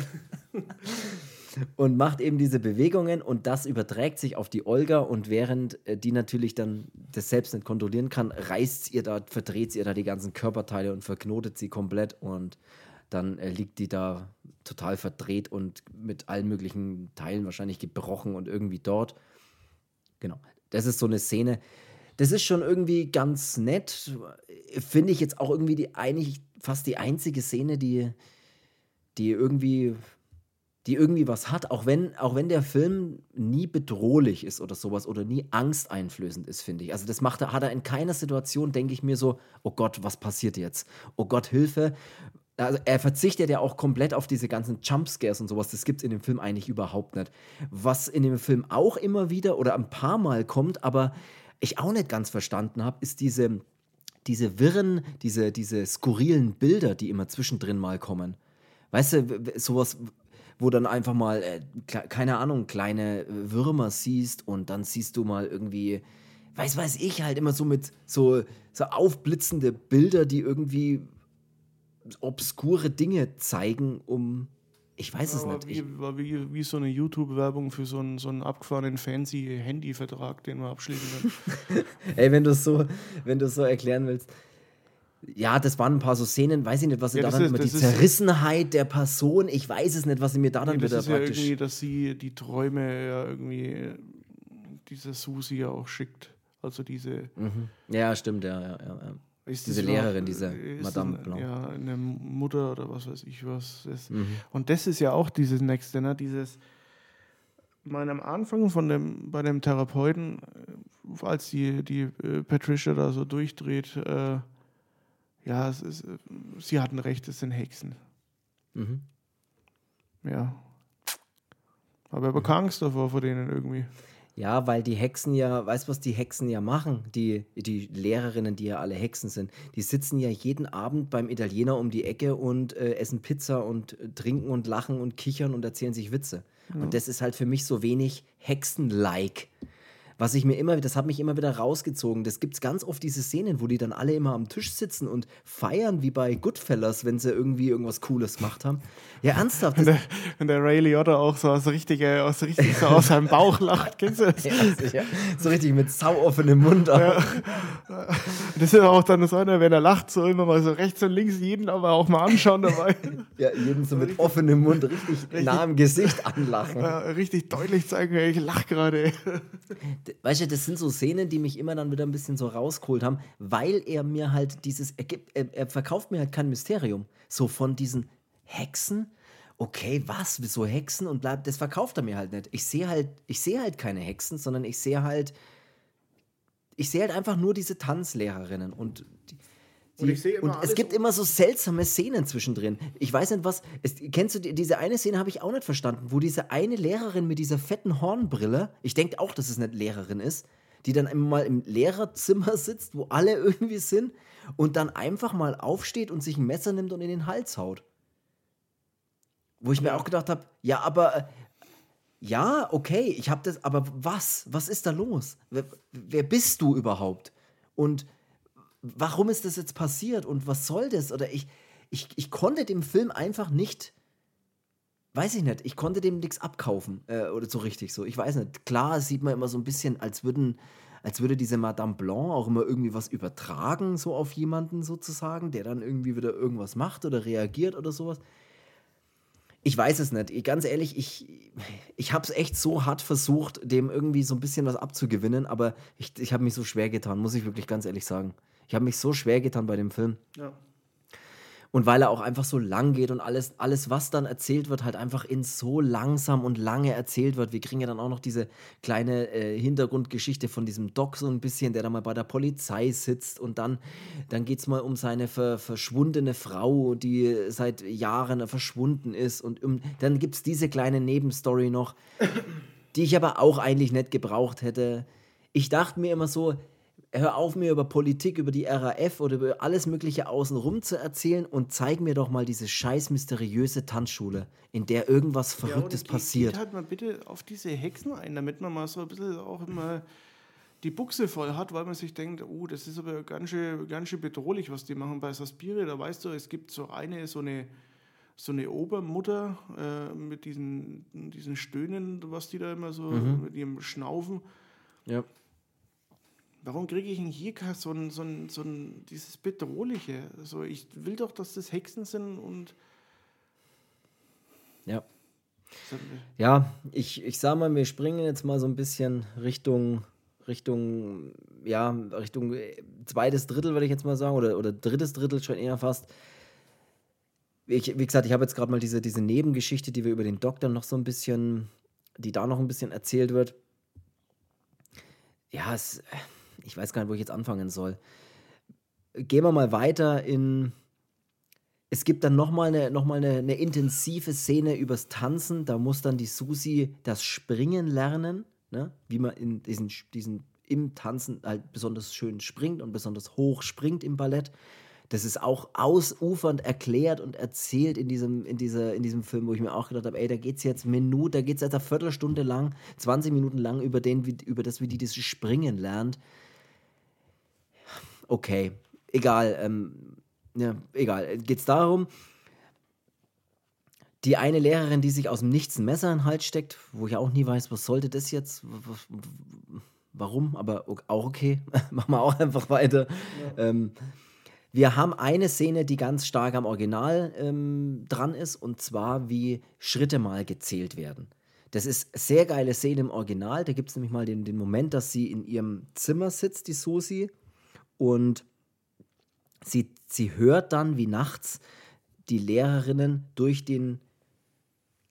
und macht eben diese Bewegungen und das überträgt sich auf die Olga und während äh, die natürlich dann das selbst nicht kontrollieren kann, reißt ihr da, verdreht sie ihr da die ganzen Körperteile und verknotet sie komplett und dann äh, liegt die da total verdreht und mit allen möglichen Teilen wahrscheinlich gebrochen und irgendwie dort. Genau. Das ist so eine Szene. Das ist schon irgendwie ganz nett. Finde ich jetzt auch irgendwie die eigentlich fast die einzige Szene, die, die irgendwie die irgendwie was hat, auch wenn, auch wenn der Film nie bedrohlich ist oder sowas oder nie angsteinflößend ist, finde ich. Also das macht er, hat er in keiner Situation, denke ich mir so, oh Gott, was passiert jetzt? Oh Gott, Hilfe. Also er verzichtet ja auch komplett auf diese ganzen Jumpscares und sowas. Das gibt es in dem Film eigentlich überhaupt nicht. Was in dem Film auch immer wieder oder ein paar Mal kommt, aber ich auch nicht ganz verstanden habe, ist diese, diese wirren, diese, diese skurrilen Bilder, die immer zwischendrin mal kommen. Weißt du, sowas, wo dann einfach mal, äh, keine Ahnung, kleine äh, Würmer siehst und dann siehst du mal irgendwie, weiß weiß ich, halt immer so mit so, so aufblitzende Bilder, die irgendwie obskure Dinge zeigen, um. Ich weiß es nicht. Wie, war wie, wie so eine YouTube-Werbung für so einen, so einen abgefahrenen fancy Handy-Vertrag, den wir abschließen können. Ey, wenn du es so, so erklären willst. Ja, das waren ein paar so Szenen, weiß ich nicht, was sie ja, da dann immer, die Zerrissenheit der Person, ich weiß es nicht, was sie mir da dann nee, wieder ist praktisch... Ja irgendwie, dass sie die Träume ja irgendwie diese Susi ja auch schickt, also diese... Mhm. Ja, stimmt, ja, ja, ja. Ist diese Lehrerin, diese Madame Blanc. Ja, eine Mutter oder was weiß ich was. Mhm. Und das ist ja auch dieses Nächste, ne? dieses... Mein am Anfang von dem, bei dem Therapeuten, äh, als die, die äh, Patricia da so durchdreht, äh, ja, ist, sie hatten recht, es sind Hexen. Mhm. Ja. Aber er bekam Angst davor vor denen irgendwie. Ja, weil die Hexen ja, weißt du, was die Hexen ja machen? Die, die Lehrerinnen, die ja alle Hexen sind, die sitzen ja jeden Abend beim Italiener um die Ecke und äh, essen Pizza und äh, trinken und lachen und kichern und erzählen sich Witze. Ja. Und das ist halt für mich so wenig Hexen-like was ich mir immer, das hat mich immer wieder rausgezogen. Das gibt es ganz oft diese Szenen, wo die dann alle immer am Tisch sitzen und feiern, wie bei Goodfellas, wenn sie irgendwie irgendwas Cooles gemacht haben. Ja, ernsthaft. Wenn der, wenn der Ray Liotta auch so aus, richtige, aus, richtig so aus seinem Bauch lacht, kennst du das? Ja. So richtig mit sau offenem Mund. Ja. Das ist auch dann so einer, wenn er lacht, so immer mal so rechts und links jeden aber auch mal anschauen dabei. Ja, jeden so mit offenem Mund richtig, richtig nah im Gesicht anlachen. Ja, richtig deutlich zeigen, ich lach gerade weißt du, das sind so Szenen, die mich immer dann wieder ein bisschen so rausgeholt haben, weil er mir halt dieses, er, gibt, er, er verkauft mir halt kein Mysterium. So von diesen Hexen, okay, was, wieso Hexen und bleibt, das verkauft er mir halt nicht. Ich sehe halt, ich sehe halt keine Hexen, sondern ich sehe halt, ich sehe halt einfach nur diese Tanzlehrerinnen und und, und es gibt immer so seltsame Szenen zwischendrin. Ich weiß nicht, was. Es, kennst du die, diese eine Szene, habe ich auch nicht verstanden, wo diese eine Lehrerin mit dieser fetten Hornbrille, ich denke auch, dass es nicht Lehrerin ist, die dann immer mal im Lehrerzimmer sitzt, wo alle irgendwie sind und dann einfach mal aufsteht und sich ein Messer nimmt und in den Hals haut. Wo ich mir auch gedacht habe, ja, aber. Äh, ja, okay, ich habe das, aber was? Was ist da los? Wer, wer bist du überhaupt? Und warum ist das jetzt passiert und was soll das? Oder ich, ich, ich konnte dem Film einfach nicht, weiß ich nicht, ich konnte dem nichts abkaufen äh, oder so richtig so. Ich weiß nicht. Klar sieht man immer so ein bisschen, als würden, als würde diese Madame Blanc auch immer irgendwie was übertragen, so auf jemanden sozusagen, der dann irgendwie wieder irgendwas macht oder reagiert oder sowas. Ich weiß es nicht. Ganz ehrlich, ich, ich habe es echt so hart versucht, dem irgendwie so ein bisschen was abzugewinnen, aber ich, ich habe mich so schwer getan, muss ich wirklich ganz ehrlich sagen. Ich habe mich so schwer getan bei dem Film. Ja. Und weil er auch einfach so lang geht und alles, alles, was dann erzählt wird, halt einfach in so langsam und lange erzählt wird. Wir kriegen ja dann auch noch diese kleine äh, Hintergrundgeschichte von diesem Doc so ein bisschen, der da mal bei der Polizei sitzt und dann, dann geht es mal um seine ver verschwundene Frau, die seit Jahren verschwunden ist. Und um, dann gibt es diese kleine Nebenstory noch, die ich aber auch eigentlich nicht gebraucht hätte. Ich dachte mir immer so, hör auf, mir über Politik, über die RAF oder über alles Mögliche außenrum zu erzählen und zeig mir doch mal diese scheiß mysteriöse Tanzschule, in der irgendwas Verrücktes ja, geht, passiert. Geht halt mal bitte auf diese Hexen ein, damit man mal so ein bisschen auch immer die Buchse voll hat, weil man sich denkt, oh, das ist aber ganz schön, ganz schön bedrohlich, was die machen bei Saspire. Da weißt du, es gibt so eine, so eine, so eine Obermutter äh, mit diesen, diesen Stöhnen, was die da immer so mhm. mit ihrem Schnaufen. Ja warum kriege ich denn hier so ein, so ein, so ein, dieses Bedrohliche? Also ich will doch, dass das Hexen sind und. Ja. Ja, ich, ich sag mal, wir springen jetzt mal so ein bisschen Richtung, Richtung, ja, Richtung äh, zweites Drittel, würde ich jetzt mal sagen, oder, oder drittes Drittel schon eher fast. ich, wie gesagt, ich habe jetzt gerade mal diese, diese Nebengeschichte, die wir über den Doktor noch so ein bisschen, die da noch ein bisschen erzählt wird. Ja, es, ich weiß gar nicht, wo ich jetzt anfangen soll. Gehen wir mal weiter in. Es gibt dann nochmal eine, noch eine, eine intensive Szene übers Tanzen. Da muss dann die Susi das Springen lernen, ne? wie man in diesen, diesen im Tanzen halt besonders schön springt und besonders hoch springt im Ballett. Das ist auch ausufernd erklärt und erzählt in diesem, in dieser, in diesem Film, wo ich mir auch gedacht habe, ey, da geht es jetzt Minute, da geht es jetzt eine Viertelstunde lang, 20 Minuten lang über, den, über das, wie die das Springen lernt. Okay, egal. Ähm, ja, egal. Geht es darum, die eine Lehrerin, die sich aus dem Nichts ein Messer in den Hals steckt, wo ich auch nie weiß, was sollte das jetzt? Warum? Aber auch okay. Machen wir auch einfach weiter. Ja. Ähm, wir haben eine Szene, die ganz stark am Original ähm, dran ist, und zwar wie Schritte mal gezählt werden. Das ist eine sehr geile Szene im Original. Da gibt es nämlich mal den, den Moment, dass sie in ihrem Zimmer sitzt, die Susi, und sie, sie hört dann, wie nachts die Lehrerinnen durch den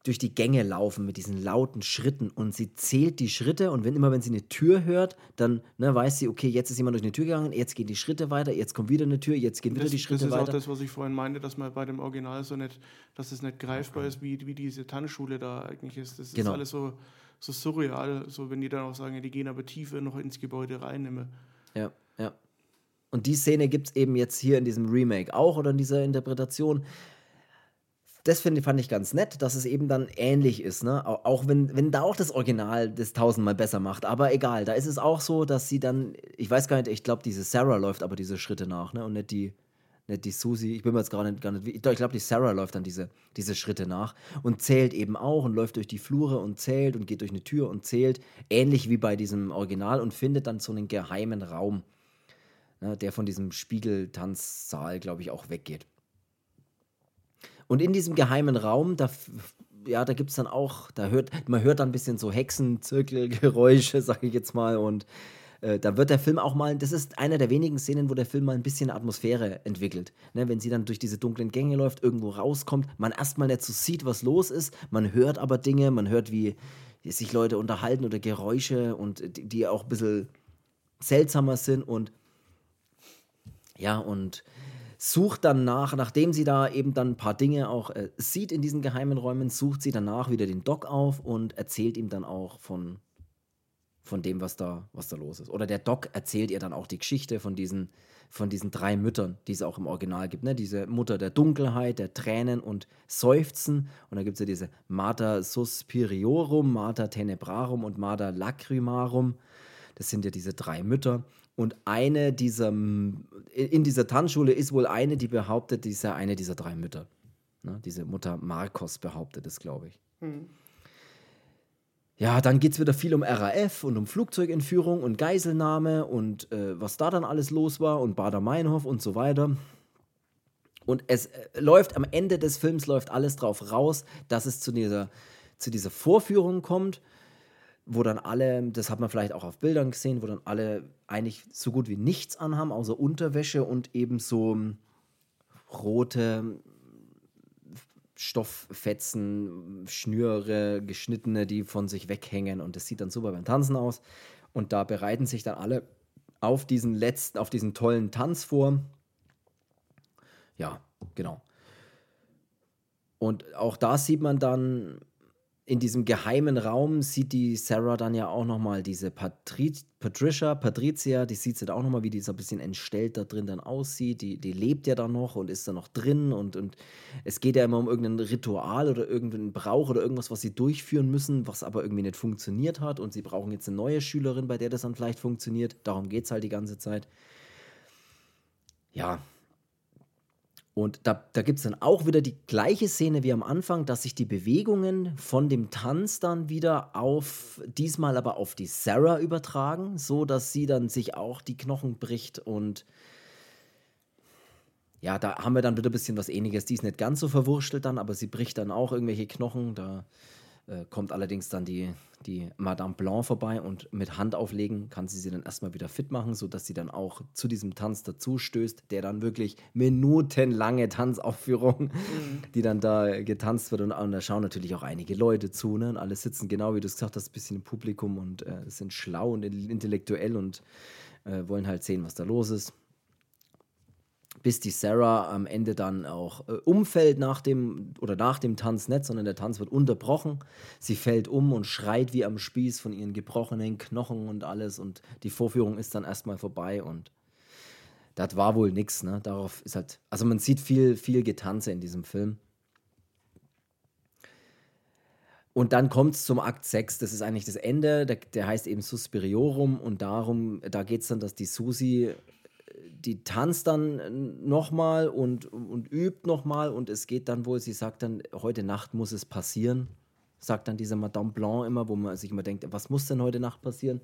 durch die Gänge laufen mit diesen lauten Schritten und sie zählt die Schritte und wenn immer wenn sie eine Tür hört, dann ne, weiß sie, okay, jetzt ist jemand durch eine Tür gegangen, jetzt gehen die Schritte weiter, jetzt kommt wieder eine Tür, jetzt gehen wieder das, die Schritte weiter. Das ist weiter. auch das, was ich vorhin meinte, dass man bei dem Original so nicht, dass es nicht greifbar ist, wie, wie diese Tanzschule da eigentlich ist. Das genau. ist alles so, so surreal, so wenn die dann auch sagen, die gehen aber tiefer noch ins Gebäude rein. Immer. Ja, ja. Und die Szene gibt es eben jetzt hier in diesem Remake auch oder in dieser Interpretation das finde, fand ich ganz nett, dass es eben dann ähnlich ist, ne? Auch wenn, wenn da auch das Original das tausendmal besser macht. Aber egal, da ist es auch so, dass sie dann, ich weiß gar nicht, ich glaube, diese Sarah läuft aber diese Schritte nach, ne? Und nicht die, nicht die Susi. Ich bin mir jetzt gar nicht, gar nicht ich glaube, die Sarah läuft dann diese, diese Schritte nach und zählt eben auch und läuft durch die Flure und zählt und geht durch eine Tür und zählt. Ähnlich wie bei diesem Original und findet dann so einen geheimen Raum, ne? der von diesem Spiegeltanzsaal, glaube ich, auch weggeht. Und in diesem geheimen Raum, da, ja, da gibt es dann auch, da hört, man hört dann ein bisschen so Hexenzirkelgeräusche, sag ich jetzt mal. Und äh, da wird der Film auch mal, das ist einer der wenigen Szenen, wo der Film mal ein bisschen Atmosphäre entwickelt. Ne, wenn sie dann durch diese dunklen Gänge läuft, irgendwo rauskommt, man erstmal nicht so sieht, was los ist, man hört aber Dinge, man hört, wie sich Leute unterhalten oder Geräusche und die, die auch ein bisschen seltsamer sind und ja, und sucht dann nach, nachdem sie da eben dann ein paar Dinge auch äh, sieht in diesen geheimen Räumen, sucht sie danach wieder den Doc auf und erzählt ihm dann auch von, von dem, was da, was da los ist. Oder der Doc erzählt ihr dann auch die Geschichte von diesen, von diesen drei Müttern, die es auch im Original gibt. Ne? Diese Mutter der Dunkelheit, der Tränen und Seufzen. Und da gibt es ja diese Mater Suspiriorum, Mater Tenebrarum und Mater Lacrimarum. Das sind ja diese drei Mütter. Und eine dieser, in dieser Tanzschule ist wohl eine, die behauptet, die ist ja eine dieser drei Mütter. Ne? Diese Mutter Marcos behauptet es, glaube ich. Mhm. Ja, dann geht es wieder viel um RAF und um Flugzeugentführung und Geiselnahme und äh, was da dann alles los war und Bader-Meinhof und so weiter. Und es äh, läuft am Ende des Films läuft alles drauf raus, dass es zu dieser, zu dieser Vorführung kommt wo dann alle, das hat man vielleicht auch auf Bildern gesehen, wo dann alle eigentlich so gut wie nichts anhaben, außer Unterwäsche und eben so rote Stofffetzen, Schnüre, geschnittene, die von sich weghängen und das sieht dann super beim Tanzen aus. Und da bereiten sich dann alle auf diesen letzten, auf diesen tollen Tanz vor. Ja, genau. Und auch da sieht man dann in diesem geheimen Raum sieht die Sarah dann ja auch nochmal diese Patri Patricia, Patricia, die sieht sie da auch nochmal, wie die so ein bisschen entstellt da drin dann aussieht. Die, die lebt ja da noch und ist da noch drin und, und es geht ja immer um irgendein Ritual oder irgendeinen Brauch oder irgendwas, was sie durchführen müssen, was aber irgendwie nicht funktioniert hat und sie brauchen jetzt eine neue Schülerin, bei der das dann vielleicht funktioniert. Darum geht es halt die ganze Zeit. Ja, und da, da gibt es dann auch wieder die gleiche Szene wie am Anfang, dass sich die Bewegungen von dem Tanz dann wieder auf, diesmal aber auf die Sarah übertragen, so dass sie dann sich auch die Knochen bricht und ja, da haben wir dann wieder ein bisschen was ähnliches. Die ist nicht ganz so verwurschtelt dann, aber sie bricht dann auch irgendwelche Knochen. Da Äh, kommt allerdings dann die, die Madame Blanc vorbei und mit Hand auflegen kann sie sie dann erstmal wieder fit machen, sodass sie dann auch zu diesem Tanz dazu stößt, der dann wirklich minutenlange Tanzaufführung, mhm. die dann da getanzt wird und, und, da schauen natürlich auch einige Leute zu, ne? Und alle sitzen genau, wie du es gesagt hast, ein bisschen im Publikum und äh, sind schlau und intellektuell und äh, wollen halt sehen, was da los ist bis die Sarah am Ende dann auch äh, umfällt nach dem oder nach dem Tanz nicht, sondern der Tanz wird unterbrochen. Sie fällt um und schreit wie am Spieß von ihren gebrochenen Knochen und alles und die Vorführung ist dann erstmal vorbei und das war wohl nichts, ne? Darauf ist halt, also man sieht viel, viel Getanze in diesem Film. Und dann kommt es zum Akt 6, das ist eigentlich das Ende, der, der heißt eben Suspiriorum und darum, da geht es dann, dass die Susi die tanzt dann nochmal und, und übt nochmal und es geht dann wohl, sie sagt dann, heute Nacht muss es passieren, sagt dann diese Madame Blanc immer, wo man sich immer denkt, was muss denn heute Nacht passieren?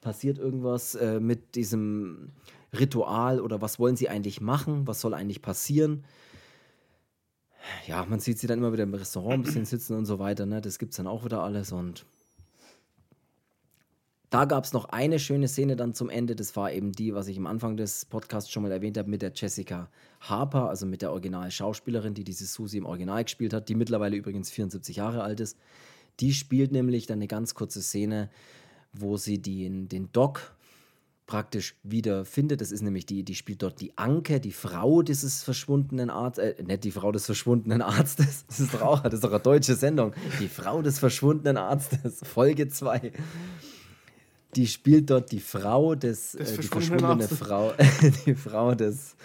Passiert irgendwas äh, mit diesem Ritual oder was wollen sie eigentlich machen? Was soll eigentlich passieren? Ja, man sieht sie dann immer wieder im Restaurant ein bisschen sitzen und so weiter, ne? Das gibt es dann auch wieder alles und da gab es noch eine schöne Szene dann zum Ende. Das war eben die, was ich am Anfang des Podcasts schon mal erwähnt habe, mit der Jessica Harper, also mit der Original-Schauspielerin, die diese Susie im Original gespielt hat, die mittlerweile übrigens 74 Jahre alt ist. Die spielt nämlich dann eine ganz kurze Szene, wo sie den, den Doc praktisch wieder findet. Das ist nämlich die, die spielt dort die Anke, die Frau dieses verschwundenen Arztes, äh, nicht die Frau des verschwundenen Arztes, das ist doch auch, das ist doch eine deutsche Sendung. Die Frau des verschwundenen Arztes, Folge 2 die spielt dort die Frau des, äh, die verschwundene Frau, die Frau des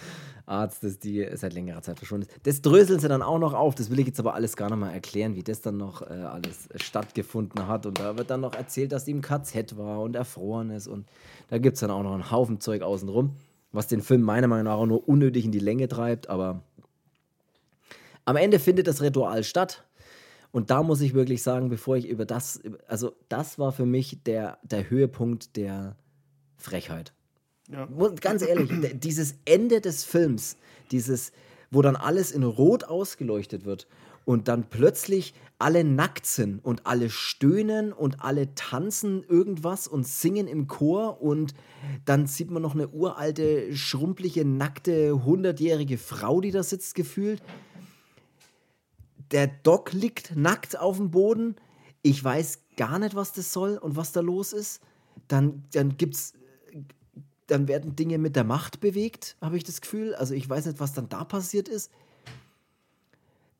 Arztes, die seit längerer Zeit verschwunden ist. Das dröseln sie dann auch noch auf. Das will ich jetzt aber alles gar nicht mal erklären, wie das dann noch äh, alles stattgefunden hat. Und da wird dann noch erzählt, dass im KZ war und erfroren ist. Und da gibt es dann auch noch einen Haufen Zeug außenrum, was den Film meiner Meinung nach auch nur unnötig in die Länge treibt. Aber am Ende findet das Ritual statt. Und da muss ich wirklich sagen, bevor ich über das, also das war für mich der, der Höhepunkt der Frechheit. Ja. Ganz ehrlich, dieses Ende des Films, dieses, wo dann alles in Rot ausgeleuchtet wird und dann plötzlich alle nackt sind und alle stöhnen und alle tanzen irgendwas und singen im Chor und dann sieht man noch eine uralte, schrumpelige, nackte, hundertjährige Frau, die da sitzt, gefühlt der Doc liegt nackt auf dem Boden. Ich weiß gar nicht, was das soll und was da los ist. Dann, dann gibt's. Dann werden Dinge mit der Macht bewegt, habe ich das Gefühl. Also ich weiß nicht, was dann da passiert ist.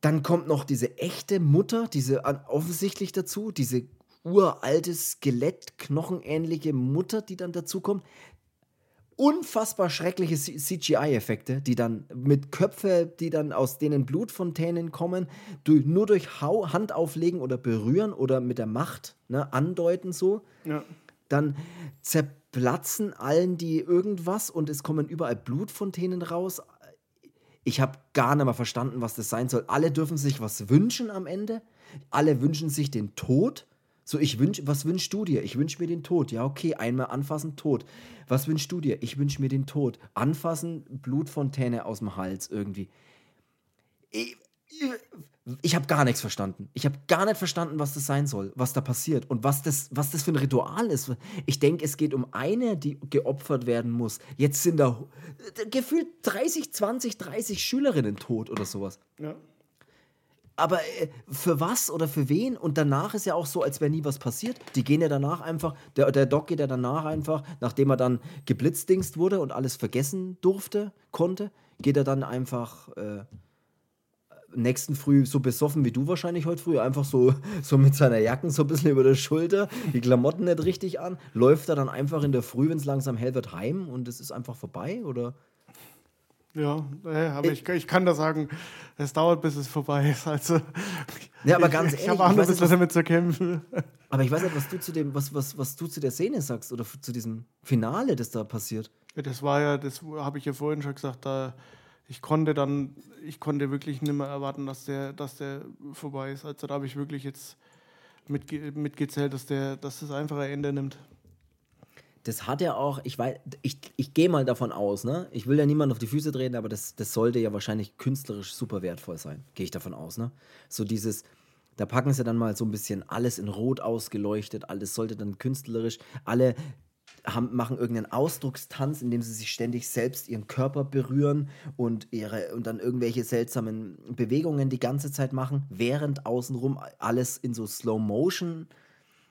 Dann kommt noch diese echte Mutter, diese offensichtlich dazu, diese uralte Skelett, knochenähnliche Mutter, die dann dazu kommt unfassbar schreckliche CGI-Effekte, die dann mit Köpfe, die dann aus denen Blutfontänen kommen, durch, nur durch Hau, Hand auflegen oder berühren oder mit der Macht ne, andeuten so. Ja. Dann zerplatzen allen die irgendwas und es kommen überall Blutfontänen raus. Ich habe gar nicht mehr verstanden, was das sein soll. Alle dürfen sich was wünschen am Ende. Alle wünschen sich den Tod. So, ich wünsch, was wünschst du dir? Ich wünsche mir den Tod. Ja, okay, einmal anfassen, Tod. Was wünschst du dir? Ich wünsche mir den Tod. Anfassen, Blutfontäne aus dem Hals irgendwie. Ich, ich, ich habe gar nichts verstanden. Ich habe gar nicht verstanden, was das sein soll, was da passiert und was das, was das für ein Ritual ist. Ich denke, es geht um eine, die geopfert werden muss. Jetzt sind da gefühlt 30, 20, 30 Schülerinnen tot oder sowas. Ja aber äh, für was oder für wen? Und danach ist ja auch so, als wäre nie was passiert. Die gehen ja danach einfach, der, der Doc geht ja danach einfach, nachdem er dann geblitzdingst wurde und alles vergessen durfte, konnte, geht er dann einfach äh, nächsten Früh so besoffen wie du wahrscheinlich heute früh, einfach so, so mit seiner Jacken so ein bisschen über der Schulter, die Klamotten nicht richtig an, läuft er dann einfach in der Früh, wenn es langsam hell wird, heim und es ist einfach vorbei? Oder? Ja, aber ich, ich kann da sagen, es dauert, bis es vorbei ist. Also, ja, aber ganz ich, ehrlich, ich habe auch noch ein bisschen damit zu kämpfen. Aber ich weiß nicht, was du zu dem, was, was, was du zu der Szene sagst oder zu diesem Finale, das da passiert. Ja, das war ja, das habe ich ja vorhin schon gesagt, da ich konnte dann, ich konnte wirklich nicht mehr erwarten, dass der, dass der vorbei ist. Also da habe ich wirklich jetzt mitge mitgezählt, dass der, dass das einfach ein Ende nimmt das hat er auch, ich weiß, ich, ich gehe mal davon aus, ne? Ich will ja niemand auf die Füße treten, aber das, das sollte ja wahrscheinlich künstlerisch super wertvoll sein. Gehe ich davon aus, ne? So dieses, Da packen sie dann mal so ein bisschen alles in Rot ausgeleuchtet, alles sollte dann künstlerisch, alle haben, machen irgendeinen Ausdruckstanz, in dem sie sich ständig selbst ihren Körper berühren und, ihre, und dann irgendwelche seltsamen Bewegungen die ganze Zeit machen, während außenrum alles in so Slow Motion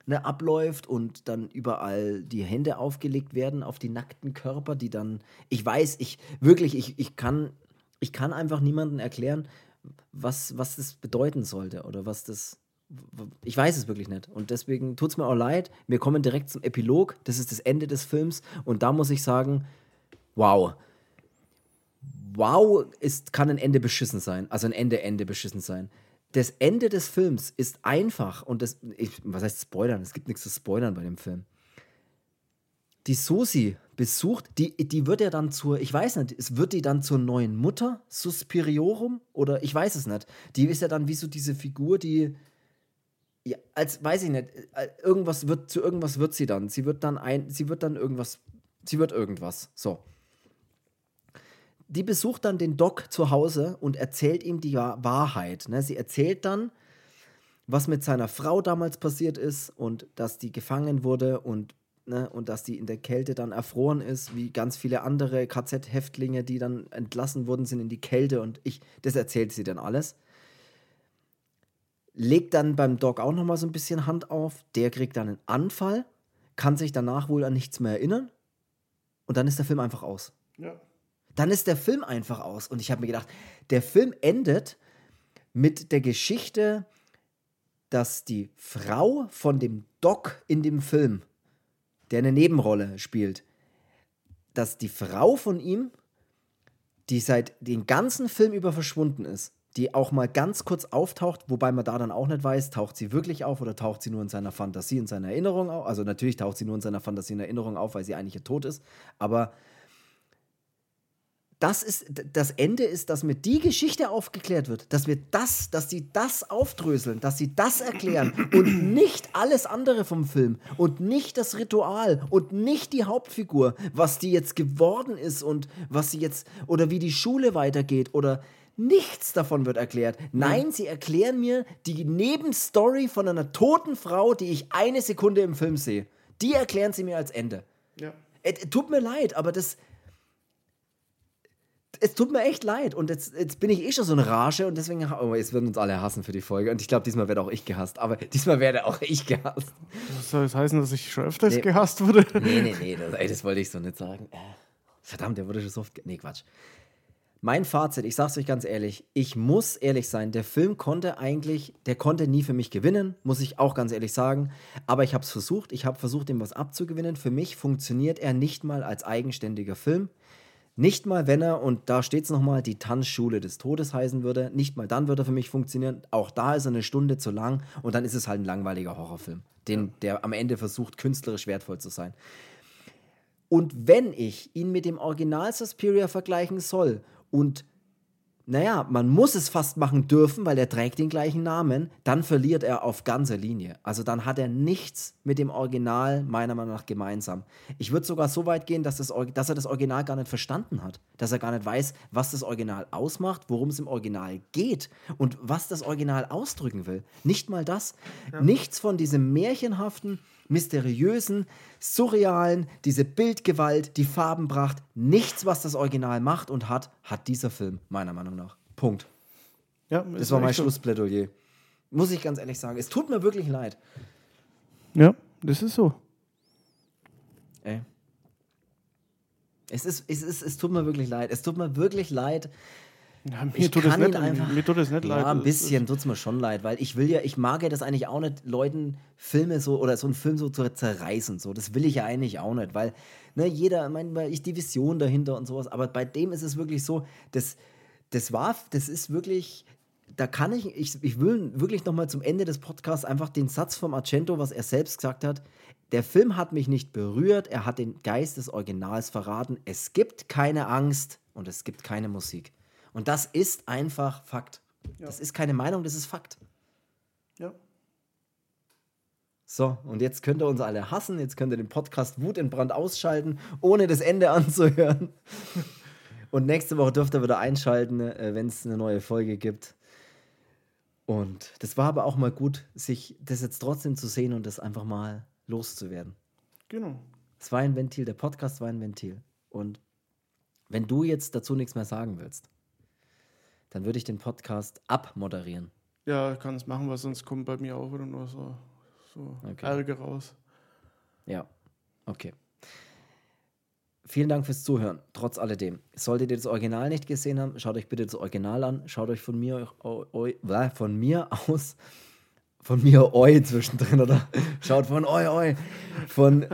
ne, abläuft und dann überall die Hände aufgelegt werden auf die nackten Körper, die dann, ich weiß, ich wirklich, ich, ich kann, ich kann einfach niemandem erklären, was, was das bedeuten sollte oder was das, ich weiß es wirklich nicht. Und deswegen tut es mir auch leid. Wir kommen direkt zum Epilog. Das ist das Ende des Films. Und da muss ich sagen, wow. Wow, ist, kann ein Ende beschissen sein. Also ein Ende, Ende beschissen sein. Das Ende des Films ist einfach und das, ich, was heißt Spoilern? Es gibt nichts zu spoilern bei dem Film. Die Susi besucht, die, die wird ja dann zur, ich weiß nicht, es wird die dann zur neuen Mutter, Suspiriorum? Oder ich weiß es nicht. Die ist ja dann wie so diese Figur, die, ja, als weiß ich nicht, äh, irgendwas wird zu irgendwas wird sie dann. Sie wird dann ein, sie wird dann irgendwas, sie wird irgendwas. So. Die besucht dann den Doc zu Hause und erzählt ihm die Wahrheit. Ne? Sie erzählt dann, was mit seiner Frau damals passiert ist und dass die gefangen wurde und, ne, und dass die in der Kälte dann erfroren ist, wie ganz viele andere KZ-Häftlinge, die dann entlassen wurden, sind in die Kälte und ich, das erzählt sie dann alles legt dann beim Doc auch noch mal so ein bisschen Hand auf. Der kriegt dann einen Anfall, kann sich danach wohl an nichts mehr erinnern. Und dann ist der Film einfach aus. Ja. Dann ist der Film einfach aus. Und ich habe mir gedacht, der Film endet mit der Geschichte, dass die Frau von dem Doc in dem Film, der eine Nebenrolle spielt, dass die Frau von ihm, die seit den ganzen Film über verschwunden ist, die auch mal ganz kurz auftaucht, wobei man da dann auch nicht weiß, taucht sie wirklich auf oder taucht sie nur in seiner Fantasie, in seiner Erinnerung auf. Also natürlich taucht sie nur in seiner Fantasie, in Erinnerung auf, weil sie eigentlich tot ist. Aber das ist das Ende ist, dass mir die Geschichte aufgeklärt wird, dass wir das, dass sie das aufdröseln, dass sie das erklären und nicht alles andere vom Film und nicht das Ritual und nicht die Hauptfigur, was die jetzt geworden ist und was sie jetzt oder wie die Schule weitergeht oder Nichts davon wird erklärt. Nein, mhm. sie erklären mir die Nebenstory von einer toten Frau, die ich eine Sekunde im Film sehe. Die erklären sie mir als Ende. Ja. Es, tut mir leid, aber das. Es tut mir echt leid. Und jetzt, jetzt bin ich eh schon so eine Rage und deswegen. Oh, jetzt würden uns alle hassen für die Folge. Und ich glaube, diesmal werde auch ich gehasst. Aber diesmal werde auch ich gehasst. Das soll das heißen, dass ich schon öfters nee. gehasst wurde? Nee, nee, nee. Das, ey, das wollte ich so nicht sagen. Äh, verdammt, der wurde schon so oft. Nee, Quatsch. Mein Fazit, ich sag's euch ganz ehrlich, ich muss ehrlich sein, der Film konnte eigentlich, der konnte nie für mich gewinnen, muss ich auch ganz ehrlich sagen. Aber ich habe es versucht, ich habe versucht, ihm was abzugewinnen. Für mich funktioniert er nicht mal als eigenständiger Film. Nicht mal, wenn er, und da steht es nochmal, die Tanzschule des Todes heißen würde, nicht mal dann würde er für mich funktionieren. Auch da ist er eine Stunde zu lang und dann ist es halt ein langweiliger Horrorfilm, den, der am Ende versucht, künstlerisch wertvoll zu sein. Und wenn ich ihn mit dem Original Suspiria vergleichen soll und naja, man muss es fast machen dürfen, weil er trägt den gleichen Namen, dann verliert er auf ganzer Linie. Also dann hat er nichts mit dem Original meiner Meinung nach gemeinsam. Ich würde sogar so weit gehen, dass, das, dass er das Original gar nicht verstanden hat. Dass er gar nicht weiß, was das Original ausmacht, worum es im Original geht und was das Original ausdrücken will. Nicht mal das. Ja. Nichts von diesem märchenhaften, mysteriösen, surrealen, diese Bildgewalt, die Farbenpracht, nichts, was das Original macht und hat, hat dieser Film, meiner Meinung nach. Punkt. Ja, das war mein Schlussplädoyer. Muss ich ganz ehrlich sagen. Es tut mir wirklich leid. Ja, das ist so. Ey. Es, ist, es, ist, es tut mir wirklich leid. Es tut mir wirklich leid, ja, mir, tut es nicht, einfach, mir tut es nicht leid. Ja, ein bisschen tut es mir schon leid, weil ich will ja, ich mag ja das eigentlich auch nicht, Leuten Filme so oder so einen Film so zu zerreißen. So. Das will ich ja eigentlich auch nicht, weil ne, jeder, manchmal ich die Vision dahinter und sowas, aber bei dem ist es wirklich so, das, das war, das ist wirklich, da kann ich, ich, ich will wirklich nochmal zum Ende des Podcasts einfach den Satz vom Argento, was er selbst gesagt hat. Der Film hat mich nicht berührt, er hat den Geist des Originals verraten. Es gibt keine Angst und es gibt keine Musik. Und das ist einfach Fakt. Ja. Das ist keine Meinung, das ist Fakt. Ja. So, und jetzt könnt ihr uns alle hassen, jetzt könnt ihr den Podcast Wut in Brand ausschalten, ohne das Ende anzuhören. Und nächste Woche dürft ihr wieder einschalten, äh, wenn es eine neue Folge gibt. Und das war aber auch mal gut, sich das jetzt trotzdem zu sehen und das einfach mal loszuwerden. Genau. Es war ein Ventil, der Podcast war ein Ventil. Und wenn du jetzt dazu nichts mehr sagen willst, dann würde ich den Podcast abmoderieren. Ja, kann es machen, weil sonst kommt bei mir auch wieder nur so, so okay. Ärger raus. Ja, okay. Vielen Dank fürs Zuhören, trotz alledem. Solltet ihr das Original nicht gesehen haben, schaut euch bitte das Original an. Schaut euch von mir, von mir aus, von mir oi zwischendrin, oder? Schaut von oi oi, von,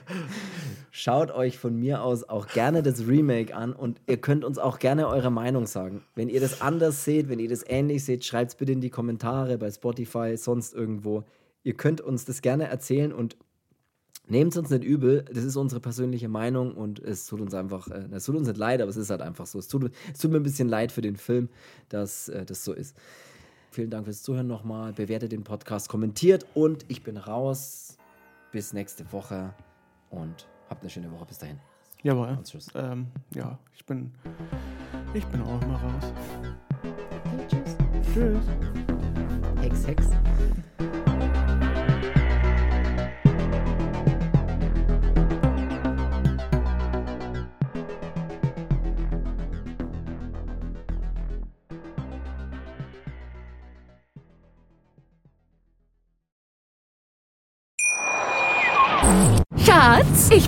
schaut euch von mir aus auch gerne das Remake an und ihr könnt uns auch gerne eure Meinung sagen. Wenn ihr das anders seht, wenn ihr das ähnlich seht, schreibt es bitte in die Kommentare bei Spotify, sonst irgendwo. Ihr könnt uns das gerne erzählen und Nehmt es uns nicht übel, das ist unsere persönliche Meinung und es tut uns einfach, äh, es tut uns nicht leid, aber es ist halt einfach so. Es tut, es tut mir ein bisschen leid für den Film, dass äh, das so ist. Vielen Dank fürs Zuhören nochmal. Bewertet den Podcast, kommentiert und ich bin raus. Bis nächste Woche und habt eine schöne Woche. Bis dahin. Jawohl. Tschüss. Ähm, ja, ich bin, ich bin auch mal raus. tschüss. Tschüss. Hex, Hex.